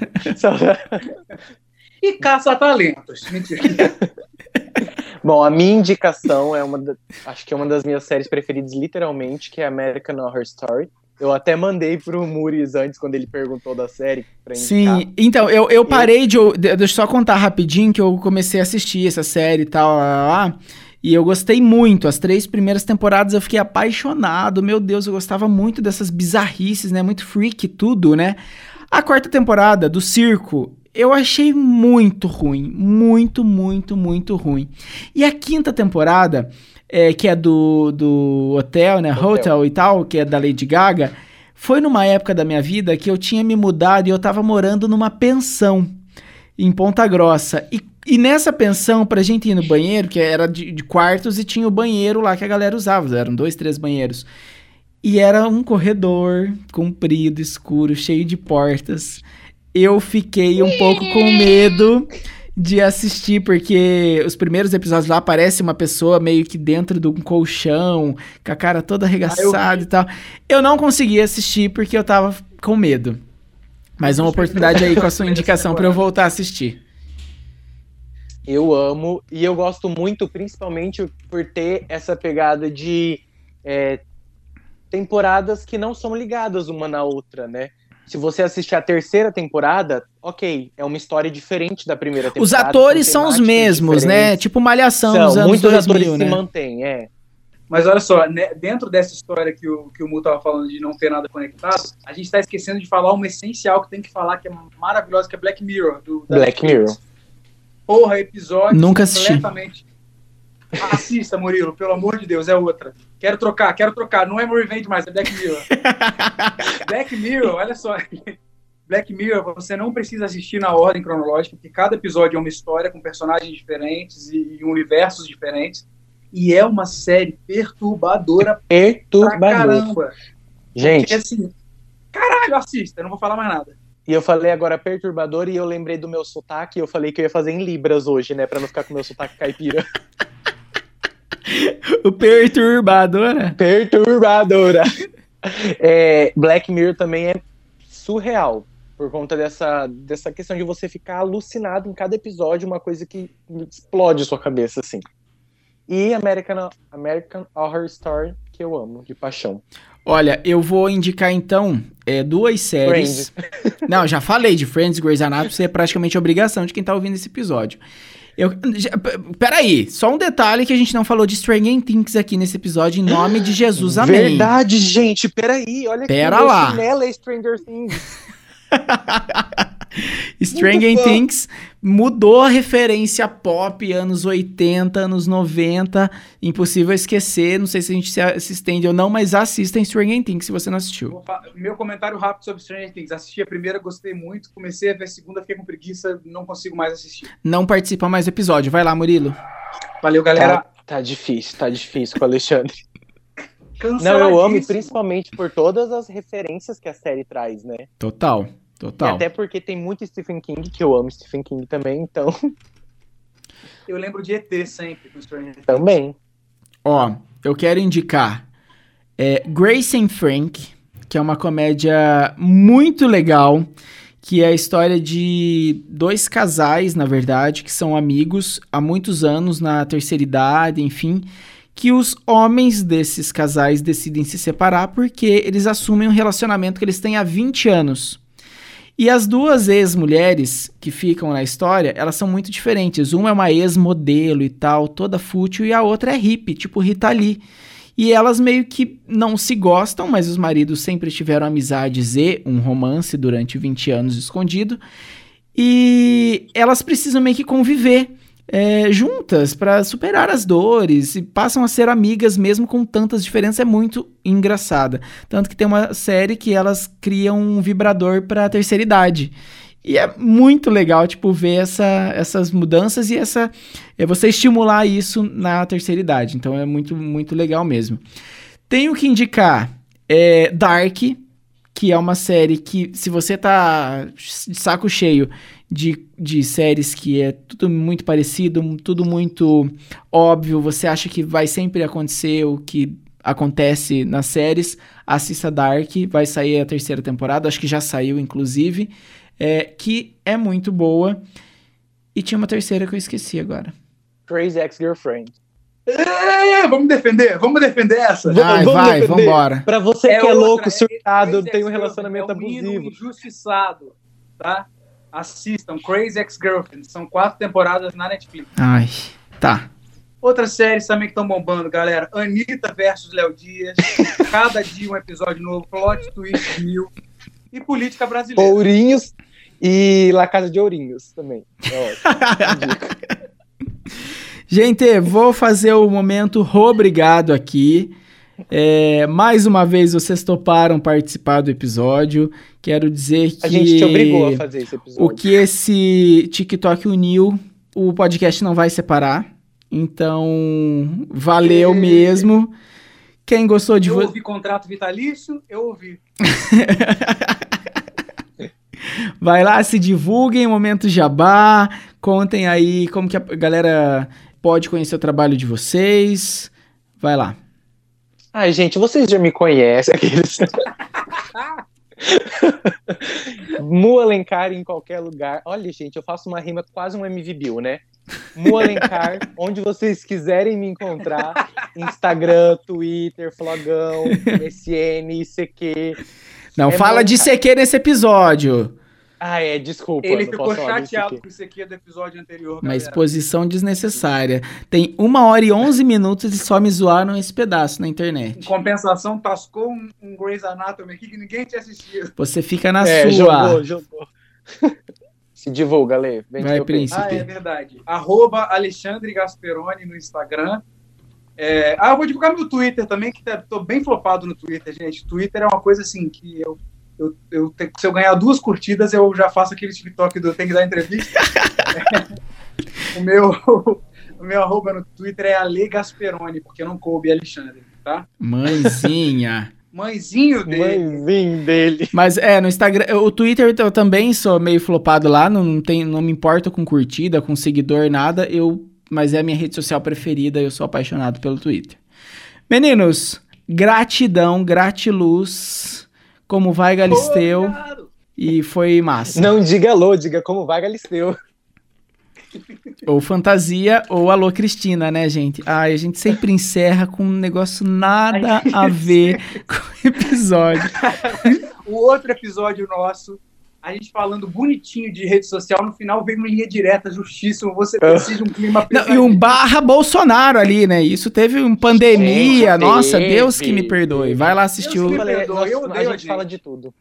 Speaker 3: E caça-talentos. Mentira.
Speaker 2: Bom, a minha indicação é uma, da- acho que é uma das minhas séries preferidas, literalmente, que é American Horror Story. Eu até mandei pro Muris antes, quando ele perguntou da série.
Speaker 1: Sim, então, eu, eu parei de. Deixa eu só contar rapidinho que eu comecei a assistir essa série e tal, lá, lá, lá, e eu gostei muito. As três primeiras temporadas eu fiquei apaixonado. Meu Deus, eu gostava muito dessas bizarrices, né? Muito freak tudo, né? A quarta temporada do circo. Eu achei muito ruim. Muito, muito, muito ruim. E a quinta temporada, é, que é do, do hotel, né?
Speaker 2: Hotel.
Speaker 1: Hotel e tal, que é da Lady Gaga, Foi numa época da minha vida que eu tinha me mudado e eu tava morando numa pensão em Ponta Grossa. E, e nessa pensão, pra gente ir no banheiro, que era de, de quartos e tinha o banheiro lá que a galera usava, eram dois, três banheiros. E era um corredor comprido, escuro, cheio de portas. Eu fiquei um pouco com medo de assistir, porque os primeiros episódios lá aparece uma pessoa meio que dentro de um colchão, com a cara toda arregaçada e tal. Eu não consegui assistir porque eu tava com medo. Mas uma oportunidade aí com a sua indicação para eu voltar a assistir.
Speaker 2: Eu amo e eu gosto muito, principalmente por ter essa pegada de é, temporadas que não são ligadas uma na outra, né? Se você assistir a terceira temporada, ok, é uma história diferente da primeira temporada.
Speaker 1: Os atores são os mesmos, né? Tipo Malhação
Speaker 2: são,
Speaker 1: dos anos
Speaker 2: muitos
Speaker 1: 2000,
Speaker 2: atores
Speaker 1: né?
Speaker 2: se mantêm, é.
Speaker 3: Mas olha só, né, dentro dessa história que o, que o Mu estava falando de não ter nada conectado, a gente está esquecendo de falar uma essencial que tem que falar, que é maravilhosa, que é Black Mirror. Do,
Speaker 2: Black
Speaker 3: Netflix.
Speaker 2: Mirror.
Speaker 3: Porra, episódio
Speaker 1: Nunca assisti.
Speaker 3: completamente. Assista, Murilo, pelo amor de Deus, é outra. Quero trocar, quero trocar. Não é Revenge mais, é Black Mirror. Black Mirror, olha só. Black Mirror, você não precisa assistir na ordem cronológica, porque cada episódio é uma história com personagens diferentes e, e universos diferentes. E é uma série perturbadora pra
Speaker 2: Perturbador.
Speaker 3: caramba.
Speaker 2: Gente,
Speaker 3: assim, caralho, assista, não vou falar mais nada.
Speaker 2: e eu falei agora perturbador e eu lembrei do meu sotaque. Eu falei que eu ia fazer em Libras hoje, né? Pra não ficar com o meu sotaque caipira.
Speaker 1: o perturbadora.
Speaker 2: Perturbadora. É, Black Mirror também é surreal. Por conta dessa, dessa questão de você ficar alucinado em cada episódio, uma coisa que explode sua cabeça, assim. E American, American Horror Story, que eu amo, de paixão.
Speaker 1: Olha, eu vou indicar então é, duas séries. Não, já falei de Friends, Grey's Anatomy, isso é praticamente obrigação de quem tá ouvindo esse episódio. Eu, peraí, só um detalhe que a gente não falou de Stranger Things aqui nesse episódio, em nome de Jesus, amém.
Speaker 2: Verdade, gente, peraí, olha
Speaker 1: Pera
Speaker 2: aqui, meu
Speaker 1: lá.
Speaker 2: chinelo é Stranger Things.
Speaker 1: Stranger. Things mudou a referência pop anos 80, anos 90. Impossível esquecer. Não sei se a gente se, se estende ou não, mas assista em Stranger Things se você não assistiu.
Speaker 3: Meu comentário rápido sobre Stranger Things. Assisti a primeira, gostei muito. Comecei a ver a segunda, fiquei com preguiça, não consigo mais assistir.
Speaker 1: Não participa mais do episódio. Vai lá, Murilo.
Speaker 3: Valeu, galera.
Speaker 2: Tá, tá difícil, tá difícil com o Alexandre. Não, eu amo, e principalmente por todas as referências que a série traz, né?
Speaker 1: Total.
Speaker 2: E
Speaker 1: Total.
Speaker 2: até porque tem muito Stephen King, que eu amo Stephen King também, então
Speaker 3: Eu lembro de ET sempre com Stranger Things.
Speaker 2: também.
Speaker 1: Ó, eu quero indicar é, Grace and Frank, que é uma comédia muito legal, que é a história de dois casais, na verdade, que são amigos há muitos anos, na terceira idade, enfim, que os homens desses casais decidem se separar porque eles assumem um relacionamento que eles têm há 20 anos. E as duas ex-mulheres que ficam na história, elas são muito diferentes. Uma é uma ex-modelo e tal, toda fútil, e a outra é hippie, tipo Rita Lee. E elas meio que não se gostam, mas os maridos sempre tiveram amizades e um romance durante 20 anos escondido. E elas precisam meio que conviver é, juntas para superar as dores e passam a ser amigas mesmo com tantas diferenças. É muito engraçada. Tanto que tem uma série que elas criam um vibrador para a terceira idade. E é muito legal, tipo, ver essa, essas mudanças e essa. É você estimular isso na terceira idade. Então é muito, muito legal mesmo. Tenho que indicar é, Dark, que é uma série que, se você tá de saco cheio de, de séries que é tudo muito parecido, tudo muito óbvio, você acha que vai sempre acontecer o que acontece nas séries, assista Dark, vai sair a terceira temporada, acho que já saiu, inclusive, é, que é muito boa. E tinha uma terceira que eu esqueci agora.
Speaker 2: Crazy Ex-Girlfriend.
Speaker 3: É, vamos defender, vamos defender essa.
Speaker 2: Vamos-
Speaker 1: Vai,
Speaker 2: vamos
Speaker 1: vai,
Speaker 2: defender.
Speaker 1: vambora.
Speaker 2: Pra você que é
Speaker 3: outra,
Speaker 2: louco, surtado,
Speaker 3: Crazy
Speaker 2: tem um relacionamento
Speaker 3: é um
Speaker 2: abusivo.
Speaker 3: injustiçado, tá? Assistam Crazy Ex-Girlfriend, são quatro temporadas na Netflix.
Speaker 1: Ai, tá.
Speaker 3: Outras séries também que estão bombando, galera. Anitta versus Léo Dias. Cada dia um episódio novo. Plot twist mil. E política brasileira.
Speaker 2: Ourinhos e La Casa de Ourinhos também. É ótimo.
Speaker 1: Gente, vou fazer o momento obrigado aqui. É, mais uma vez vocês toparam participar do episódio. Quero dizer que.
Speaker 2: A gente te obrigou a fazer esse episódio.
Speaker 1: O que esse TikTok uniu, o podcast não vai separar. Então, valeu
Speaker 3: E-
Speaker 1: mesmo. Quem gostou de
Speaker 3: Eu
Speaker 1: você.
Speaker 3: ouvi contrato vitalício, eu ouvi.
Speaker 1: Vai lá, se divulguem, momento jabá. Contem aí como que a galera pode conhecer o trabalho de vocês. Vai lá.
Speaker 2: Ai, gente, vocês já me conhecem. Aqueles... Mu Alencar em qualquer lugar. Olha, gente, eu faço uma rima quase um MV Bill, né? Mu Alencar, onde vocês quiserem me encontrar. Instagram, Twitter, Flogão, SN, ICQ.
Speaker 1: Não
Speaker 2: É
Speaker 1: fala de. CQ nesse episódio.
Speaker 2: Ah, é, desculpa.
Speaker 3: Ele
Speaker 2: não
Speaker 3: ficou chateado com isso aqui do episódio anterior.
Speaker 1: Uma
Speaker 3: galera.
Speaker 1: exposição desnecessária. Tem uma hora e onze minutos e só me zoaram esse pedaço na
Speaker 3: Em
Speaker 1: internet.
Speaker 3: compensação, tascou um, um Grey's Anatomy aqui que ninguém tinha assistido.
Speaker 1: Você fica na
Speaker 2: É,
Speaker 1: sua.
Speaker 2: jogou, jogou. Se divulga, Lê. Vem
Speaker 1: Vai, príncipe.
Speaker 3: Ah, é verdade. Arroba Alexandre Gasperoni no Instagram. É, Ah, eu vou divulgar meu Twitter também, que tá, tô bem flopado no Twitter, gente. Twitter é uma coisa assim que eu. Eu, eu te- se eu ganhar duas curtidas, eu já faço aquele TikTok do tem que dar entrevista. o, meu, o meu arroba no Twitter é Ale Gasperoni, porque não coube Alexandre, tá?
Speaker 1: Mãezinha.
Speaker 3: Mãezinho dele.
Speaker 2: Mãezinho dele.
Speaker 1: Mas é, no Instagram, o Twitter eu também sou meio flopado lá, não, não, tem, não me importo com curtida, com seguidor, nada, eu, mas é a minha rede social preferida, eu sou apaixonado pelo Twitter. Meninos, gratidão, gratiluz, como vai Galisteu, e foi massa.
Speaker 2: Não diga alô, diga como vai, Galisteu.
Speaker 1: Ou fantasia, ou alô Cristina, né, gente? Ai, a gente sempre encerra com um negócio nada a ver com o episódio.
Speaker 3: O outro episódio nosso, a gente falando bonitinho de rede social, no final veio uma linha direta, justíssimo, você precisa de um clima
Speaker 1: Não, e um barra Bolsonaro ali, né? Isso teve uma pandemia.
Speaker 2: Gente,
Speaker 1: Nossa,
Speaker 2: teve,
Speaker 1: Deus que me perdoe. Vai lá assistir
Speaker 3: Deus
Speaker 1: o.
Speaker 3: perdoa,
Speaker 2: nós-
Speaker 3: eu
Speaker 2: a
Speaker 3: odeio a
Speaker 2: gente
Speaker 3: gente.
Speaker 2: fala de tudo.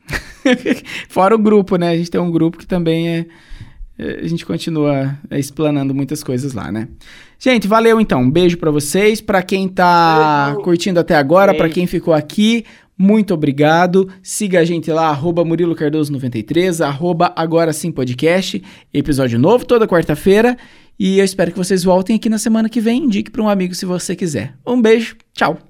Speaker 1: Fora o grupo, né? A gente tem um grupo que também é. é, A gente continua é, explanando muitas coisas lá, né? Gente, valeu então. Um beijo pra vocês. Pra quem tá
Speaker 3: Beijo.
Speaker 1: curtindo até agora, pra
Speaker 2: Beijo.
Speaker 1: quem ficou aqui, muito obrigado. Siga a gente lá, arroba Murilo Cardoso 93, arroba Agora Sim Podcast. Episódio novo toda quarta-feira. E eu espero que vocês voltem aqui na semana que vem. Indique pra um amigo se você quiser. Um beijo, tchau.